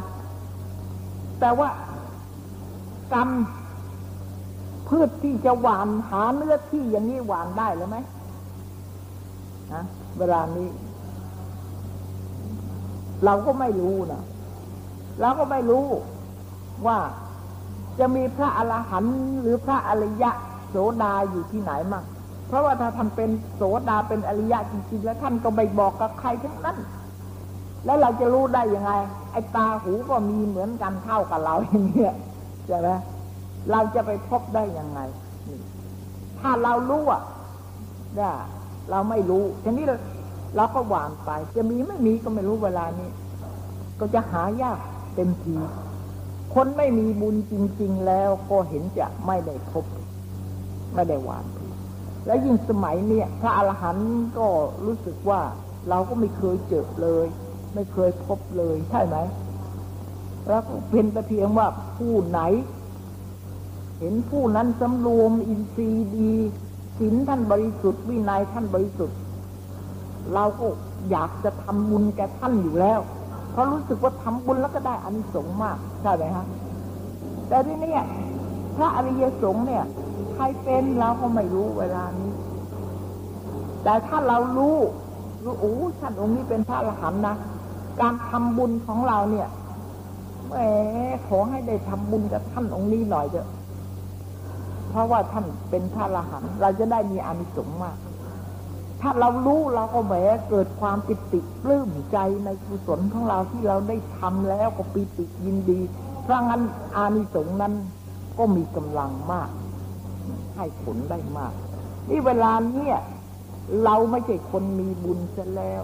แต่ว่ากรรมพืชที่จะหวานหาเนื้อที่อย่างนี้หวานได้หรือไหมนะเวลานี้ เราก็ไม่รู้นะเราก็ไม่รู้ว่าจะมีพระอรหันต์หรือพระอริยะ โสดาอยู่ที่ไหนมั่งเพราะว่าถ้าท่านเป็นโสดาเป็นอริยะจริงๆ แล้วท่านก็ไม่บอกกับใครทั้งนั้น แล้วเราจะรู้ได้ยังไง ไอ้ตาหูก็มีเหมือนกันเท่ากับเราอย่างเงี้ยใช่ไหมเราจะไปพบได้ยังไง ถ้าเรารู้อะเนี่ยเราไม่รู้ทีนี้เราเราก็หวานไป จะมีไม่มีก็ไม่รู้เวลานี้ ก็จะหายากเต็มที คนไม่มีบุญจริง ๆ แล้วก็เห็นจะไม่ได้พบ ไม่ได้หวานแล้วยิ่งสมัยเนี้ยพระอรหันต์ก็รู้สึกว่าเราก็ไม่เคยเจอเลย ไม่เคยพบเลยใช่ไหมแล้วเป็นแต่เพียงว่าผู้ไหน เห็นผู้นั้นสำรวมอินทรีย์ดีศีลท่านบริสุทธิ์วินัยท่านบริสุทธิ์ เราก็อยากจะทำบุญแก่ท่านอยู่แล้ว เพราะรู้สึกว่าทำบุญแล้วก็ได้อานิสงส์มากใช่ไหมฮะแต่ที่นี่พระอริยสงฆ์เนี่ย ใครเป็นเราก็ไม่รู้เวลานี้ แต่ถ้าเรารู้รู้โอ้ท่านองค์นี้เป็นพระอรหันต์นะการทำบุญของเราเนี่ยแหมขอให้ได้ทำบุญกับท่านองค์นี้หน่อยเถอะเพราะว่าท่านเป็นพระอรหันต์เราจะได้มีอานิสงส์มาก ถ้าเรารู้เราก็แหมเกิดความปิติปลื้มใจในกุศลของเราที่เราได้ทำแล้วก็ปิติยินดีเพราะงั้นอานิสงส์นั้นก็มีกำลังมาก ให้ผลได้มาก นี่เวลาเนี้ยเราไม่ใช่คนมีบุญซะแล้ว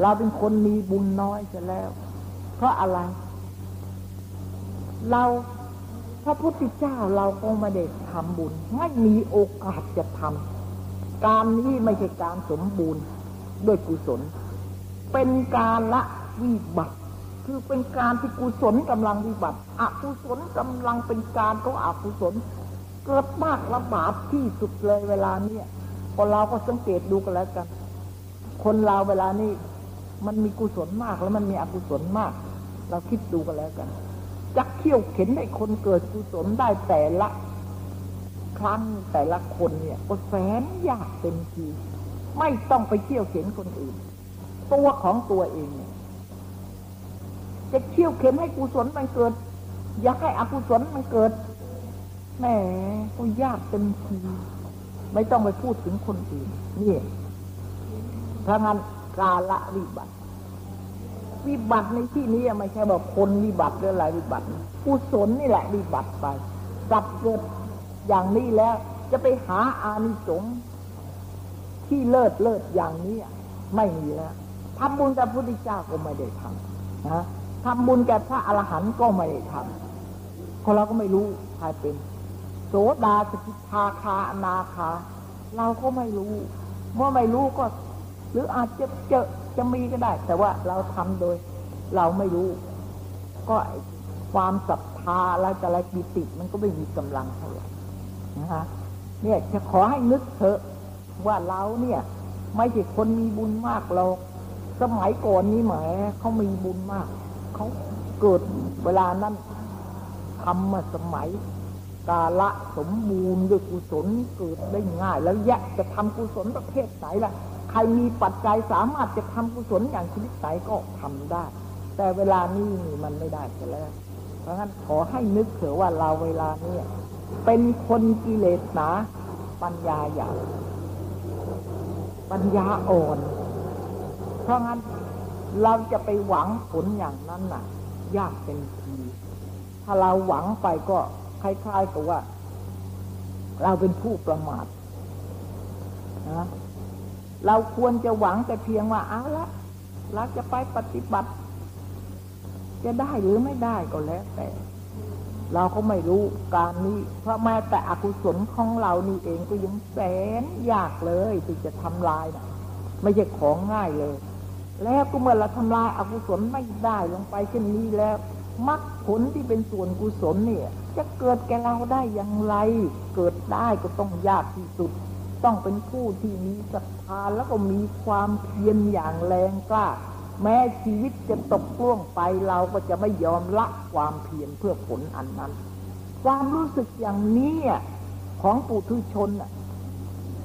เราเป็นคนมีบุญน้อยซะแล้ว เพราะอะไร เราพระพุทธเจ้าเราก็ไม่ได้ทำบุญ ไม่มีโอกาสจะทำการนี้ไม่ใช่การสมบูรณ์ด้วยกุศล เป็นการละวิบัติ คือเป็นการที่กุศลกำลังวิบัติอกุศลกำลังเป็นการก็อกุศล เกิดมากระบาดที่สุดเลยเวลาเนี้ยพอเราก็สังเกตดูกันแล้วกัน คนเราเวลานี้มันมีกุศลมากแล้วมันมีอกุศลมาก เราคิดดูกันแล้วกันจักเขี่ยวเข็นให้คนเกิดกุศลได้แต่ละครั้งแต่ละคนเนี่ยก็แสนยากเต็มที ไม่ต้องไปเขี่ยวเข็นคนอื่น ตัวของตัวเองเนี่ยจะเขี่ยวเข็นให้กุศลมันเกิด อยากให้อกุศลมันเกิด แหมก็ยากเต็มทีไม่ต้องไปพูดถึงคนอื่นนี่ถ้างั้นกาละวิบัติ วิบัติในที่นี้ไม่ใช่บอกคนวิบัติหรืออะไรวิบัติกุศลนี่แหละวิบัติไปสับเกิดอย่างนี้แล้ว จะไปหาอานิสงส์ที่เลิศเลิศอย่างนี้ไม่มีแล้วทำบุญกับพระพุทธเจ้าก็ไม่ได้ทำนะทำบุญแก่พระอรหันต์ก็ไม่ได้ทำคนเราก็ไม่รู้ใครเป็น โสดาสกิทาคาอนาคา เราก็ไม่รู้ เมื่อไม่รู้ก็ หรืออาจจะเจอจะมีก็ได้ แต่ว่าเราทำโดย เราไม่รู้ ก็ความศรัทธาและจะไรปิติมันก็ไม่มีกำลังเท่าไหร่นะคะเนี่ยจะขอให้นึกเถอะว่าเราเนี่ย ไม่ใช่คนมีบุญมากเราสมัยก่อนนี้แหมเขามีบุญมากเขาเกิดเวลานั้นทำมาสมัย กาละสมบูรณ์ด้วยกุศลเกิดได้ง่าย แล้วแยะจะทำกุศลประเภทไหนล่ะ ใครมีปัจจัยสามารถจะทำกุศลอย่างชนิดไหนก็ทำได้ แต่เวลานี้มันไม่ได้ซะแล้ว เพราะฉะนั้นขอให้นึกเถอะว่าเราเวลานี้เป็นคนกิเลสหนาปัญญาหยาบปัญญาอ่อน เพราะงั้นเราจะไปหวังผลอย่างนั้นน่ะ ยากเป็นที ถ้าเราหวังไปก็ คล้ายๆกับว่า เราเป็นผู้ประมาทนะเราควรจะหวังแต่เพียงว่าเอาละเราจะไปปฏิบัติ จะได้หรือไม่ได้ก็แล้วแต่ เราก็ไม่รู้การนี้เพราะแม้แต่อกุศลของเรานี่เองก็ยังแสนยากเลยที่จะทำลายนะไม่ใช่ของง่ายเลย แล้วก็เมื่อเราทำลายอกุศลไม่ได้ลงไปเช่นนี้แล้ว มรรคผลที่เป็นส่วนกุศลเนี่ย จะเกิดแก่เราได้อย่างไร เกิดได้ก็ต้องยากที่สุด ต้องเป็นผู้ที่มีศรัทธาแล้วก็มีความเพียรอย่างแรงกล้า แม้ชีวิตจะตกล่วงไปเราก็จะไม่ยอมละความเพียรเพื่อผลอันนั้น ความรู้สึกอย่างนี้ของปุถุชน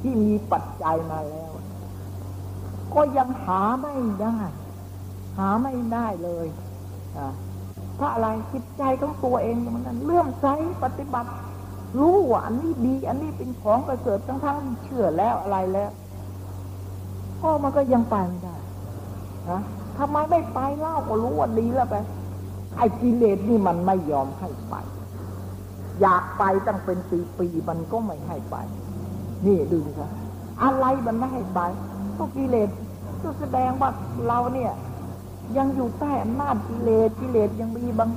ที่มีปัจจัยมาแล้ว ก็ยังหาไม่ได้ หาไม่ได้เลยอ่า ราะอะไรจิตใจของตัวเองมันนั้นเลื่อมใสปฏิบัติ รู้ว่าอันนี้ดี อันนี้เป็นของประเสริฐทั้งทั้งเชื่อแล้วอะไรแล้วพ่อมันก็ยังไปไม่ได้นะทำไมไม่ไปเล่าก็รู้ว่าดีแล้วไปไอ้กิเลสนี่มันไม่ยอมให้ไป อยากไปตั้งเป็นปีปีมันก็ไม่ให้ไป นี่ดูสิอะไรมันไม่ให้ไปก็กิเลสก็แสดงว่าเราเนี่ย ยังอยู่ใต้อำนาจกิเลสกิเลสยังมีบัง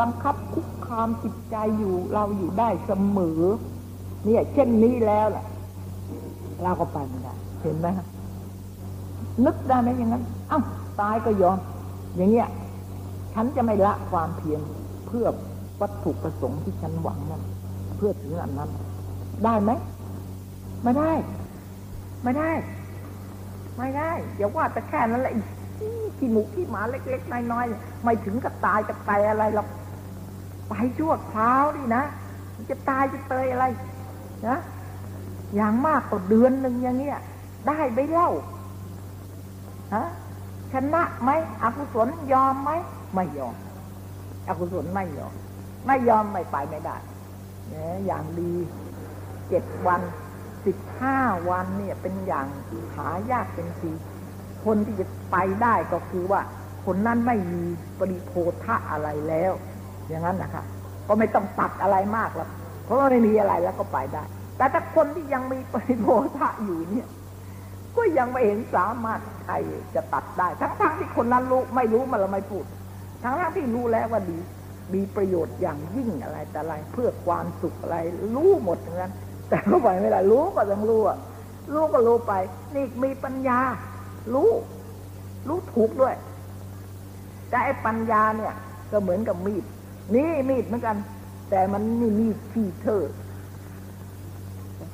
บังคับคุกคามจิตใจอยู่เราอยู่ได้เสมอ เนี่ย เช่นนี้แล้วแหละเราก็ไปไม่ได้เห็นไหมฮะนึกได้ไหมอย่างนั้นอ้าวตายก็ยอม อย่างเงี้ยฉันจะไม่ละความเพียรเพื่อวัตถุประสงค์ที่ฉันหวังนั้นเพื่อถึงอันนั้น ได้ไหมไม่ได้ ไม่ได้ ไม่ได้อย่าว่าแต่แค่นั้นแหละ ขี้หมูขี้หมาเล็ก ๆ น้อยๆไม่ถึงกับตายกับตายอะไรหรอกไปชั่วคราวนี่นะจะตายจะเตยอะไรนะอย่างมากก็เดือนหนึ่งอย่างเงี้ย ได้ไปเล่าฮะชนะไหมอกุศลยอมไหมไม่ยอมอกุศลไม่ยอม ไม่ยอมไม่ไปไม่ได้เนี่ยอย่างดีเจ็ดวันสิบห้าวันเนี่ยเป็นอย่างหายากเป็นที คนที่จะไปได้ก็คือว่า คนนั้นไม่มีปริโภทะอะไรแล้ว อย่างนั้นนะคะก็ไม่ต้องตัดอะไรมากหรอกเพราะว่าไม่มีอะไรแล้วก็ไปได้ แต่ถ้าคนที่ยังมีปริโภทะอยู่เนี่ย ก็ยังไม่เห็นสามารถใครจะตัดได้ ทั้งๆที่คนนั้นรู้ไม่รู้มันเราไม่พูด ทั้งๆที่รู้แล้วว่าดีมีประโยชน์อย่างยิ่งอะไรแต่อะไร เพื่อความสุขอะไร รู้หมดอย่างนั้นแต่ก็ไปไม่ได้รู้ก็ต้องรู้อะรู้ก็รู้ไป นี่มีปัญญา รู้ รู้ถูกด้วย แต่ไอ้ปัญญาเนี่ย ก็เหมือนกับมีด นี่มีดเหมือนกัน แต่มันนี่มีดที่เธอ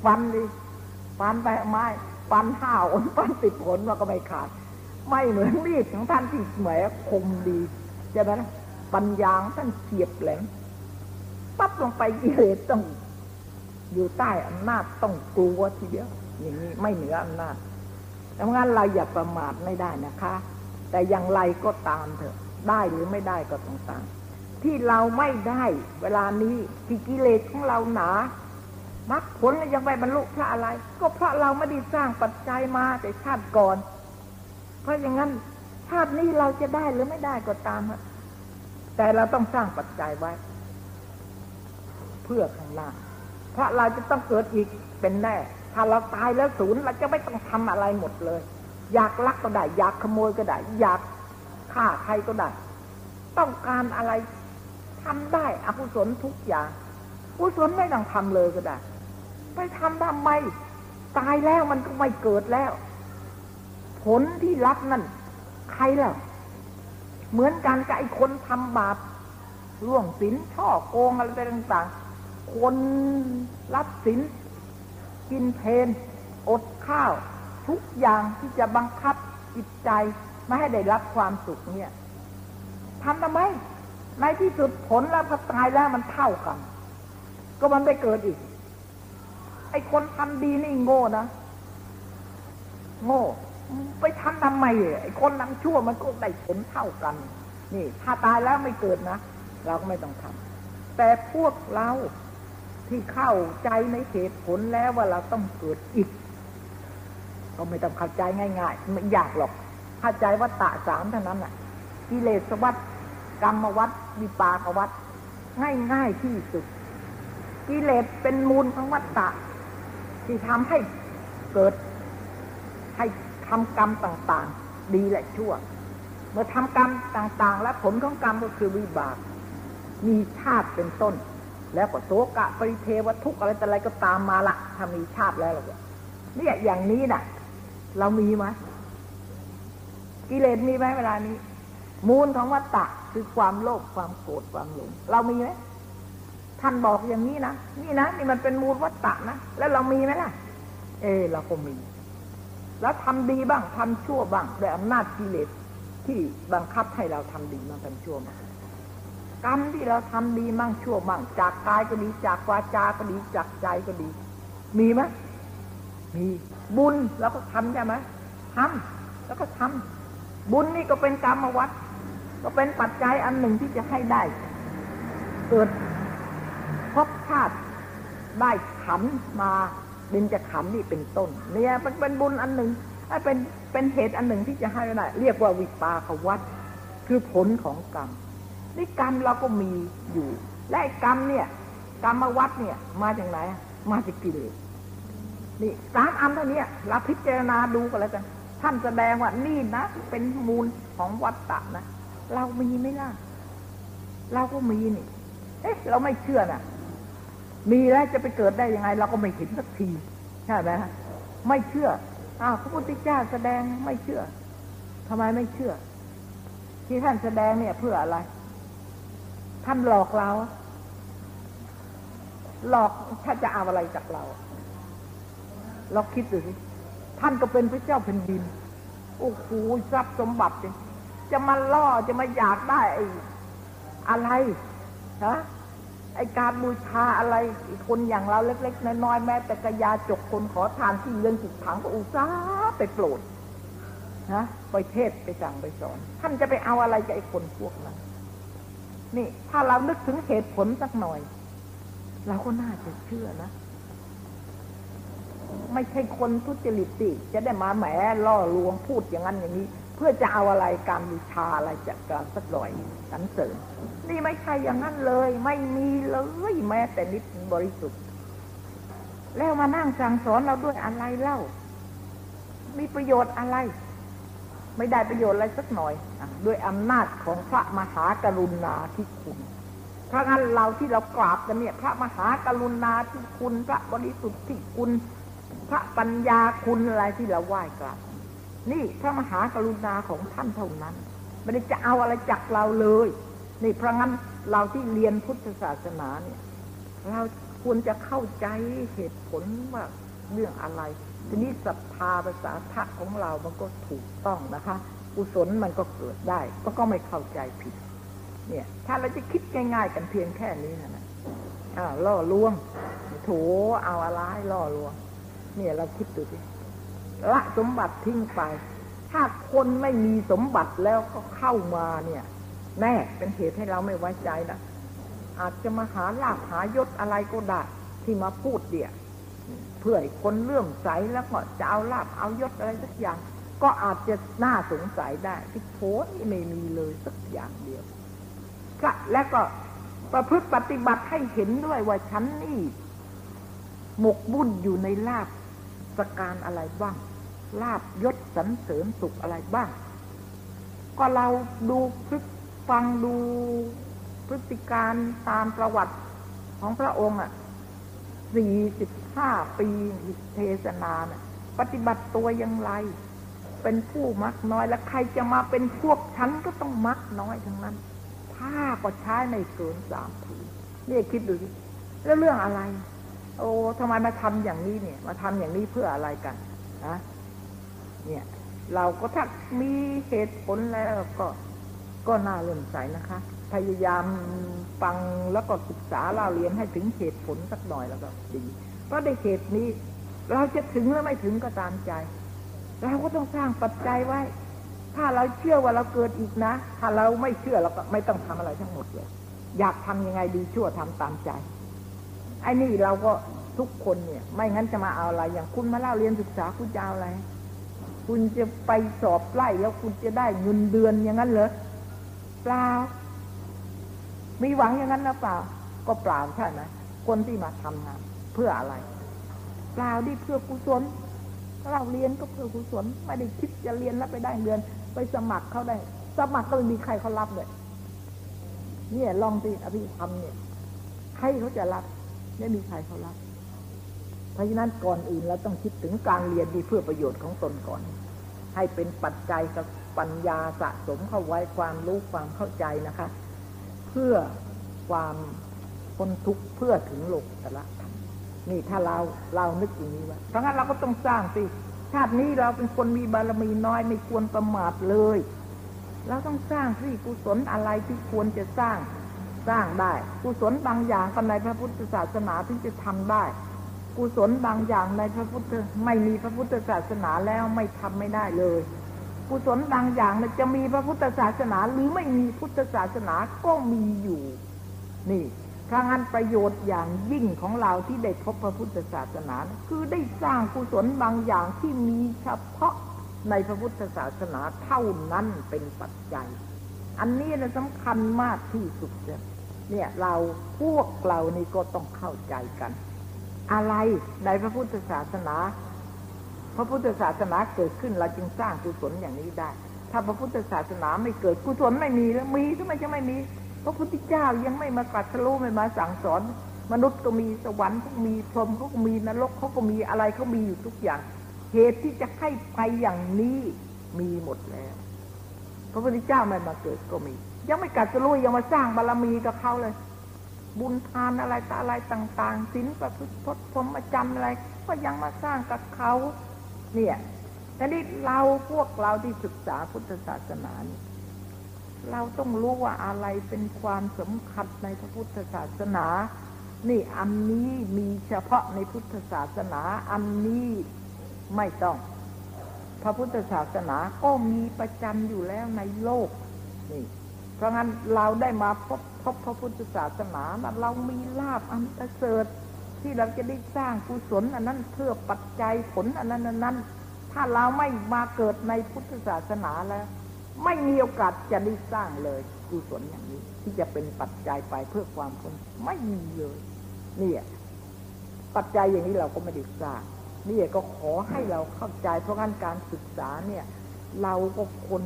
ฟันดิฟันไปไม้ฟันห้าวฟันติดผลมันก็ไม่ขาด ไม่เหมือนมีดของท่านที่แหมคมดีใช่ไหมปัญญาท่านเฉียบแหลมปั๊บลงไปกิเลสต้อง อยู่ใต้อำนาจต้องกลัวทีเดียวอย่างนี้ไม่เหนืออำนาจ ดังนั้นเราอย่าประมาทไม่ได้นะคะ แต่อย่างไรก็ตามเถอะ ได้หรือไม่ได้ก็ต้องตาม ที่เราไม่ได้เวลานี้ที่กิเลสของเราหนามรรคผลยังไปบรรลุพระอะไร ก็เพราะเราไม่ได้สร้างปัจจัยมาแต่ชาติก่อน เพราะอย่างนั้นชาตินี้เราจะได้หรือไม่ได้ก็ตามฮะแต่เราต้องสร้างปัจจัยไว้ เพื่อข้างหน้าเพราะเราจะต้องเกิดอีกเป็นแน่ ถ้าเราตายแล้วศูนย์เราจะไม่ต้องทำอะไรหมดเลย อยากลักก็ได้ อยากขโมยก็ได้ อยากฆ่าใครก็ได้ ต้องการอะไรทำได้อกุศลทุกอย่างกุศลไม่ต้องทำเลยก็ได้ ไปทำทำไมตายแล้วมันก็ไม่เกิดแล้ว ผลที่รับนั่นใครแล้วเหมือนกันกับไอ้คนทำบาปล่วงสินช่อโกงอะไรต่างๆคนรับสิน กินเพนอดข้าว ทุกอย่างที่จะบังคับจิตใจไม่ให้ได้รับความสุขเนี่ยทำทำไม ในที่สุดผลแล้วพอตายแล้วมันเท่ากัน ก็มันไปเกิดอีก ไอ้คนทำดีนี่โง่นะ โง่ ไปทำทำไมไอ้คนทำชั่วมันก็ได้ผลเท่ากัน นี่ ถ้าตายแล้วไม่เกิดนะ เราก็ไม่ต้องทำแต่พวกเรา ที่เข้าใจในเหตุผลแล้วว่าเราต้องเกิดอีกก็ไม่ต้องเข้าใจง่ายๆไม่ยากหรอกเข้าใจว่าตะสามเท่านั้นน่ะกิเลสวัฏกรรมวัฏวิปากวัฏง่ายๆที่สุดกิเลสเป็นมูลของวัฏฏะที่ทำให้เกิด ให้ทำกรรมต่างๆ ดีและชั่ว เมื่อทำกรรมต่างๆ และผลของกรรมก็คือวิบาก มีชาติเป็นต้น แล้วก็โสกะปริเทวทุกอะไรแต่อะไรก็ตามมาละถ้ามีชาติแล้วเนี่ยเนี่ยอย่างนี้น่ะ เรามีไหมกิเลสมีไหมเวลานี้ มูลของวัฏฏะคือความโลภความโกรธความหลงเรามีไหมท่านบอกอย่างนี้นะนี่นะนี่มันเป็นมูลวัฏฏะนะแล้วเรามีไหมล่ะ เออเราก็มี แล้วทำดีบ้างทำชั่วบ้างด้วยอำนาจกิเลสที่บังคับให้เราทำดีมาทำชั่วมา กรรมที่เราทำดีมั่งชั่วมั่งจากกายก็ดีจากวาจาก็ดีจากใจก็ดี มีไหมมีบุญเราก็ทำใช่ไหมทำแล้วก็ทำบุญนี่ก็เป็นกรรมวัฏก็เป็นปัจจัยอันหนึ่งที่จะให้ได้ เกิดพบชาติได้ขันมาเบญจะขันนี่เป็นต้น เนี่ยมันเป็นบุญอันหนึ่งเป็นเป็นเหตุอันหนึ่งที่จะให้ได้ เรียกว่าวิปากวัฏคือผลของกรรม นี่กรรมเราก็มีอยู่ และกรรมเนี่ย กรรมวัฏเนี่ย มาจากไหน มาจากกิเลสนี่สามอันเท่านี้เราพิจารณาดูกันแล้วกัน ท่านแสดงว่านี่นะ เป็นมูลของวัฏฏะนะ เรามีไหมล่ะ เราก็มีนี่ เอ๊ะ เราไม่เชื่อน่ะ มีแล้วจะไปเกิดได้ยังไง เราก็ไม่เห็นสักทีใช่ไหมฮะไม่เชื่ออ้าวพระพุทธเจ้าแสดงไม่เชื่อทำไมไม่เชื่อ ที่ท่านแสดงเนี่ยเพื่ออะไร ท่านหลอกเรา หลอกถ้านจะเอาอะไรจากเราเราคิดดูสิท่านก็เป็นพระเจ้าแผ่นดิน โอ้โหทรัพย์สมบัติจะมาล่อจะมาอยากได้ไอ้อะไรฮะไอการบูชาอะไรคนอย่างเราเล็ก ๆ น้อยๆแม้แต่กระยาจกคนขอทานที่เงินสิบถังก็อุตส่าห์ไปโปรดนะไปเทศไปสั่งไปสอน ท่านจะไปเอาอะไรกับไอ้คนพวกนั้น นี่ ถ้าเรานึกถึงเหตุผลสักหน่อย เราก็น่าจะเชื่อนะ ไม่ใช่คนทุจริตสิจะได้มาแหมล่อลวงพูดอย่างนั้นอย่างนี้ เพื่อจะเอาอะไรการบูชาอะไรจากการสักหน่อยสรรเสริญนี่ไม่ใช่อย่างนั้นเลย ไม่มีเลยแม้แต่นิดบริสุทธิ์ แล้วมานั่งสั่งสอนเราด้วยอะไรเล่า มีประโยชน์อะไร ไม่ได้ประโยชน์อะไรสักหน่อยอด้วยอำนาจของพระมหากรุณาธิคุณเพราะงั้นเราที่เรากราบกันเนี่ย พระมหากรุณาธิคุณ พระบริสุทธิคุณ พระปัญญาคุณอะไรที่เราไหว้กราบนี่พระมหากรุณาของท่านเท่านั้น ไม่ได้จะเอาอะไรจากเราเลย นี่เพราะงั้นเราที่เรียนพุทธศาสนาเนี่ย เราควรจะเข้าใจเหตุผลว่าเรื่องอะไร ทีนี้ศรัทธาภาษาทะของเรามันก็ถูกต้องนะคะกุศลมันก็เกิดได้ ก็ก็ไม่เข้าใจผิด เนี่ย ถ้าเราจะคิดง่ายๆกันเพียงแค่นี้นะอ่าล่อลวงโถเอาอะไรล่อลวง เนี่ยเราคิดดูสิละสมบัติทิ้งไป ถ้าคนไม่มีสมบัติแล้วก็เข้ามาเนี่ย แน่เป็นเหตุให้เราไม่ไว้ใจนะอาจจะมาหาลาภหายศอะไรก็ได้ที่มาพูดเดี่ย พื่อให้คนเลื่อมใสแล้วก็จะเอาลาภเอายศอะไรสักอย่าง ก็อาจจะน่าสงสัยได้ที่โพนี่ไม่มีเลยสักอย่างเดียวแล้วก็ประพฤติปฏิบัติให้เห็นด้วยว่าฉันนี่หมกบุ่นอยู่ในลาบสการอะไรบ้าง ลาบยศสรรเสริญสุขอะไรบ้าง ก็เราดูพฤติฟังดูพฤติการตามประวัติของพระองค์อะ สี่สิบห้าปีเทศนานะปฏิบัติตัวอย่างไร เป็นผู้มักน้อยแล้วใครจะมาเป็นพวกฉันก็ต้องมักน้อยทั้งนั้น ผ้าก็ใช้ในเกินสามผืนนี่คิดดูสิแล้วเรื่องอะไร โอ้ทำไมมาทำอย่างนี้เนี่ย มาทำอย่างนี้เพื่ออะไรกันนะเนี่ย เราก็ถ้ามีเหตุผลแล้วก็ก็น่าเลื่อมใสนะคะ พยายามฟังแล้วก็ศึกษาเล่าเรียนให้ถึงเหตุผลสักหน่อยแล้วก็ดีเพราะในเหตุนี้ เราจะถึงหรือไม่ถึงก็ตามใจ เราก็ต้องสร้างปัจจัยไว้ ถ้าเราเชื่อว่าเราเกิดอีกนะ ถ้าเราไม่เชื่อเราก็ไม่ต้องทำอะไรทั้งหมดเลย อยากทำยังไงดีชั่วทำตามใจไอ้นี่เราก็ทุกคนเนี่ย ไม่งั้นจะมาเอาอะไร อย่างคุณมาเล่าเรียนศึกษาคุณจะเอาอะไร คุณจะไปสอบไล่แล้วคุณจะได้เงินเดือนอย่างนั้นเหรอเปล่า มีหวังอย่างนั้นหรือเปล่า ก็เปล่าใช่ไหมคนที่มาทำงานเพื่ออะไร เปล่าดิเพื่อกุศลเราเรียนก็เพื่อกุศลไม่ได้คิดจะเรียนแล้วไปได้เงินไปสมัครเขาได้ สมัครก็ไม่มีใครเขารับเลยเนี่ยลองสิอภิธรรมเนี่ยใครเขาจะรับไม่มีใครเขารับเพราะฉะนั้นก่อนอื่นเราต้องคิดถึงการเรียนดีเพื่อประโยชน์ของตนก่อน ให้เป็นปัจจัยกับปัญญาสะสมเข้าไว้ความรู้ความเข้าใจนะคะ เพื่อความคนทุกข์เพื่อถึงโลกตละธรรมนี่ถ้าเราเรานึกอย่างนี้ว่าเพราะงั้นเราก็ต้องสร้างสิชาตินี้เราเป็นคนมีบารมีน้อยไม่ควรประมาทเลยเราต้องสร้างสิกุศลอะไรที่ควรจะสร้างสร้างได้ กุศลบางอย่างก็ในพระพุทธศาสนาที่จะทำได้ กุศลบางอย่างในพระพุทธไม่มีพระพุทธศาสนาแล้วไม่ทำไม่ได้เลย กุศลบางอย่างจะมีพระพุทธศาสนาหรือไม่มีพุทธศาสนาก็มีอยู่ นี่พรางั้นประโยชน์อย่างยิ่งของเราที่ได้พบพระพุทธศาสนา คือได้สร้างกุศลบางอย่างที่มีเฉพาะในพระพุทธศาสนาเท่านั้นเป็นปัจจัย อันนี้นะสำคัญมากที่สุดเนี่ยเราพวกเรานี่ก็ต้องเข้าใจกัน อะไรในพระพุทธศาสนา พระพุทธศาสนาเกิดขึ้นเราจึงสร้างกุศลอย่างนี้ได้ ถ้าพระพุทธศาสนาไม่เกิดกุศลไม่มีแล้วมีทำไมจะไม่มี พระพุทธเจ้ายังไม่มากัดรู้ไม่มาสั่งสอน มนุษย์ก็มีสวรรค์ก็มีพรหมเขาก็มีนรกเขาก็มีอะไรเขามีอยู่ทุกอย่าง เหตุที่จะให้ไปอย่างนี้มีหมดแล้ว พระพุทธเจ้าไม่มาเกิดก็มี ยังไม่กัดรู้ยังมาสร้างบารรมีกับเขาเลยบุญทานอะไรตาอะไรต่าง ๆศีลประพฤติพจน์พรหมจรรย์อะไร ก็ยังมาสร้างกับเขา เนี่ยแต่นี่เราพวกเราที่ศึกษาพุทธศาสนาเนี่ยเราต้องรู้ว่าอะไรเป็นความสำคัญในพระพุทธศาสนา นี่อันนี้มีเฉพาะในพุทธศาสนา อันนี้ไม่ต้อง พระพุทธศาสนาก็มีประจำอยู่แล้วในโลก นี่ เพราะงั้นเราได้มาพบพบพระพุทธศาสนานะเรามีลาบอันประเสริฐ ที่เราจะได้สร้างกุศลอันนั้นเพื่อปัจจัยผลอันนั้นอันนั้น ถ้าเราไม่มาเกิดในพุทธศาสนาแล้ว ไม่มีโอกาสจะได้สร้างเลยกุศลอย่างนี้ ที่จะเป็นปัจจัยไปเพื่อความพ้นไม่มีเลยนี่ปัจจัยอย่างนี้เราก็ไม่ได้สร้างนี่ก็ขอให้เราเข้าใจเพราะงั้นการศึกษาเนี่ย เราก็คน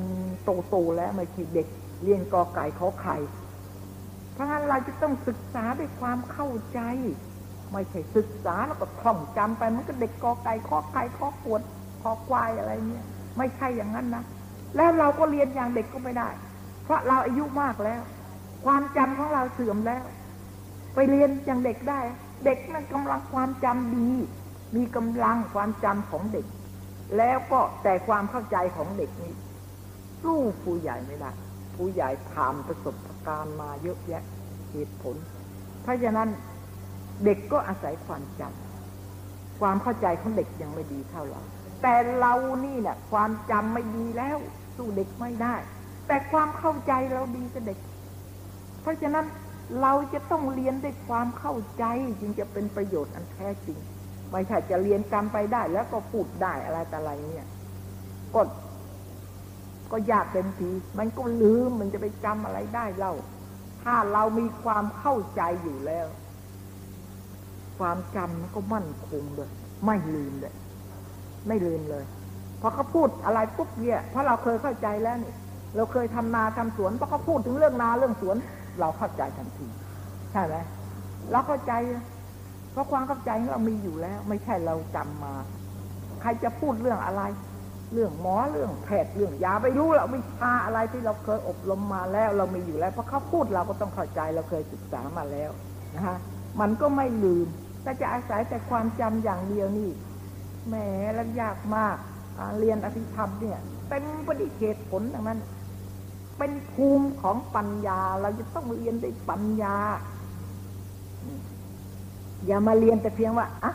โตๆแล้วไม่ใช่เด็ก เรียนกอไก่ขอไข่เพราะงั้นเราจะต้องศึกษาด้วยความเข้าใจ ไม่ใช่ศึกษาแล้วก็ท่องจำไปมันก็เด็กกอไก่ข้อไข่ข้อขวดข้อควายอะไรเนี่ยไม่ใช่อย่างนั้นนะแล้วเราก็เรียนอย่างเด็กก็ไม่ได้ เพราะเราอายุมากแล้ว ความจำของเราเสื่อมแล้ว ไปเรียนอย่างเด็กได้ เด็กมันกำลังความจำดี มีกำลังความจำของเด็ก แล้วก็แต่ความเข้าใจของเด็กนี้สู้ผู้ใหญ่ไม่ได้ผู้ใหญ่ผ่านประสบการณ์มาเยอะแยะเหตุผล เพราะฉะนั้น เด็กก็อาศัยความจำความเข้าใจของเด็กยังไม่ดีเท่าเราแต่เรานี่เนี่ยความจำไม่ดีแล้ว สู้เด็กไม่ได้ แต่ความเข้าใจเราดีกับเด็ก เพราะฉะนั้นเราจะต้องเรียนด้วยความเข้าใจจึงจะเป็นประโยชน์อันแท้จริงไม่ใช่จะเรียนจำไปได้ แล้วก็พูดได้อะไรแต่อะไรเนี่ยก็ก็ยากเต็มที มันก็ลืมมันจะไปจำอะไรได้เล่าถ้าเรามีความเข้าใจอยู่แล้ว ความจำมันก็มั่นคงเลยไม่ลืมเลย ไม่ลืมเลยพอเขาพูดอะไรปุ๊บเนี่ยเพราะเราเคยเข้าใจแล้วนี่เราเคยทำนาทำสวนพอเขาพูดถึงเรื่องนาเรื่องสวน เราเข้าใจทันที ใช่ไหมเราเข้าใจ เพราะความเข้าใจเรามีอยู่แล้ว ไม่ใช่เราจำมา ใครจะพูดเรื่องอะไร เรื่องหมอเรื่องแพทย์เรื่องยาไปรู้เราวิชาอะไรที่เราเคยอบรมมาแล้ว เรามีอยู่แล้วเพราะเขาพูดเราก็ต้องเข้าใจเราเคยศึกษามาแล้วนะฮะมันก็ไม่ลืม ถ้าจะอาศัยแต่ความจำอย่างเดียวนี่แหมแล้วยากมากเรียนอภิธรรมเนี่ยเป็นปฏิเหตุผลดังนั้น เป็นภูมิของปัญญา เราจะต้องเรียนด้วยปัญญา อย่ามาเรียนแต่เพียงว่าอะ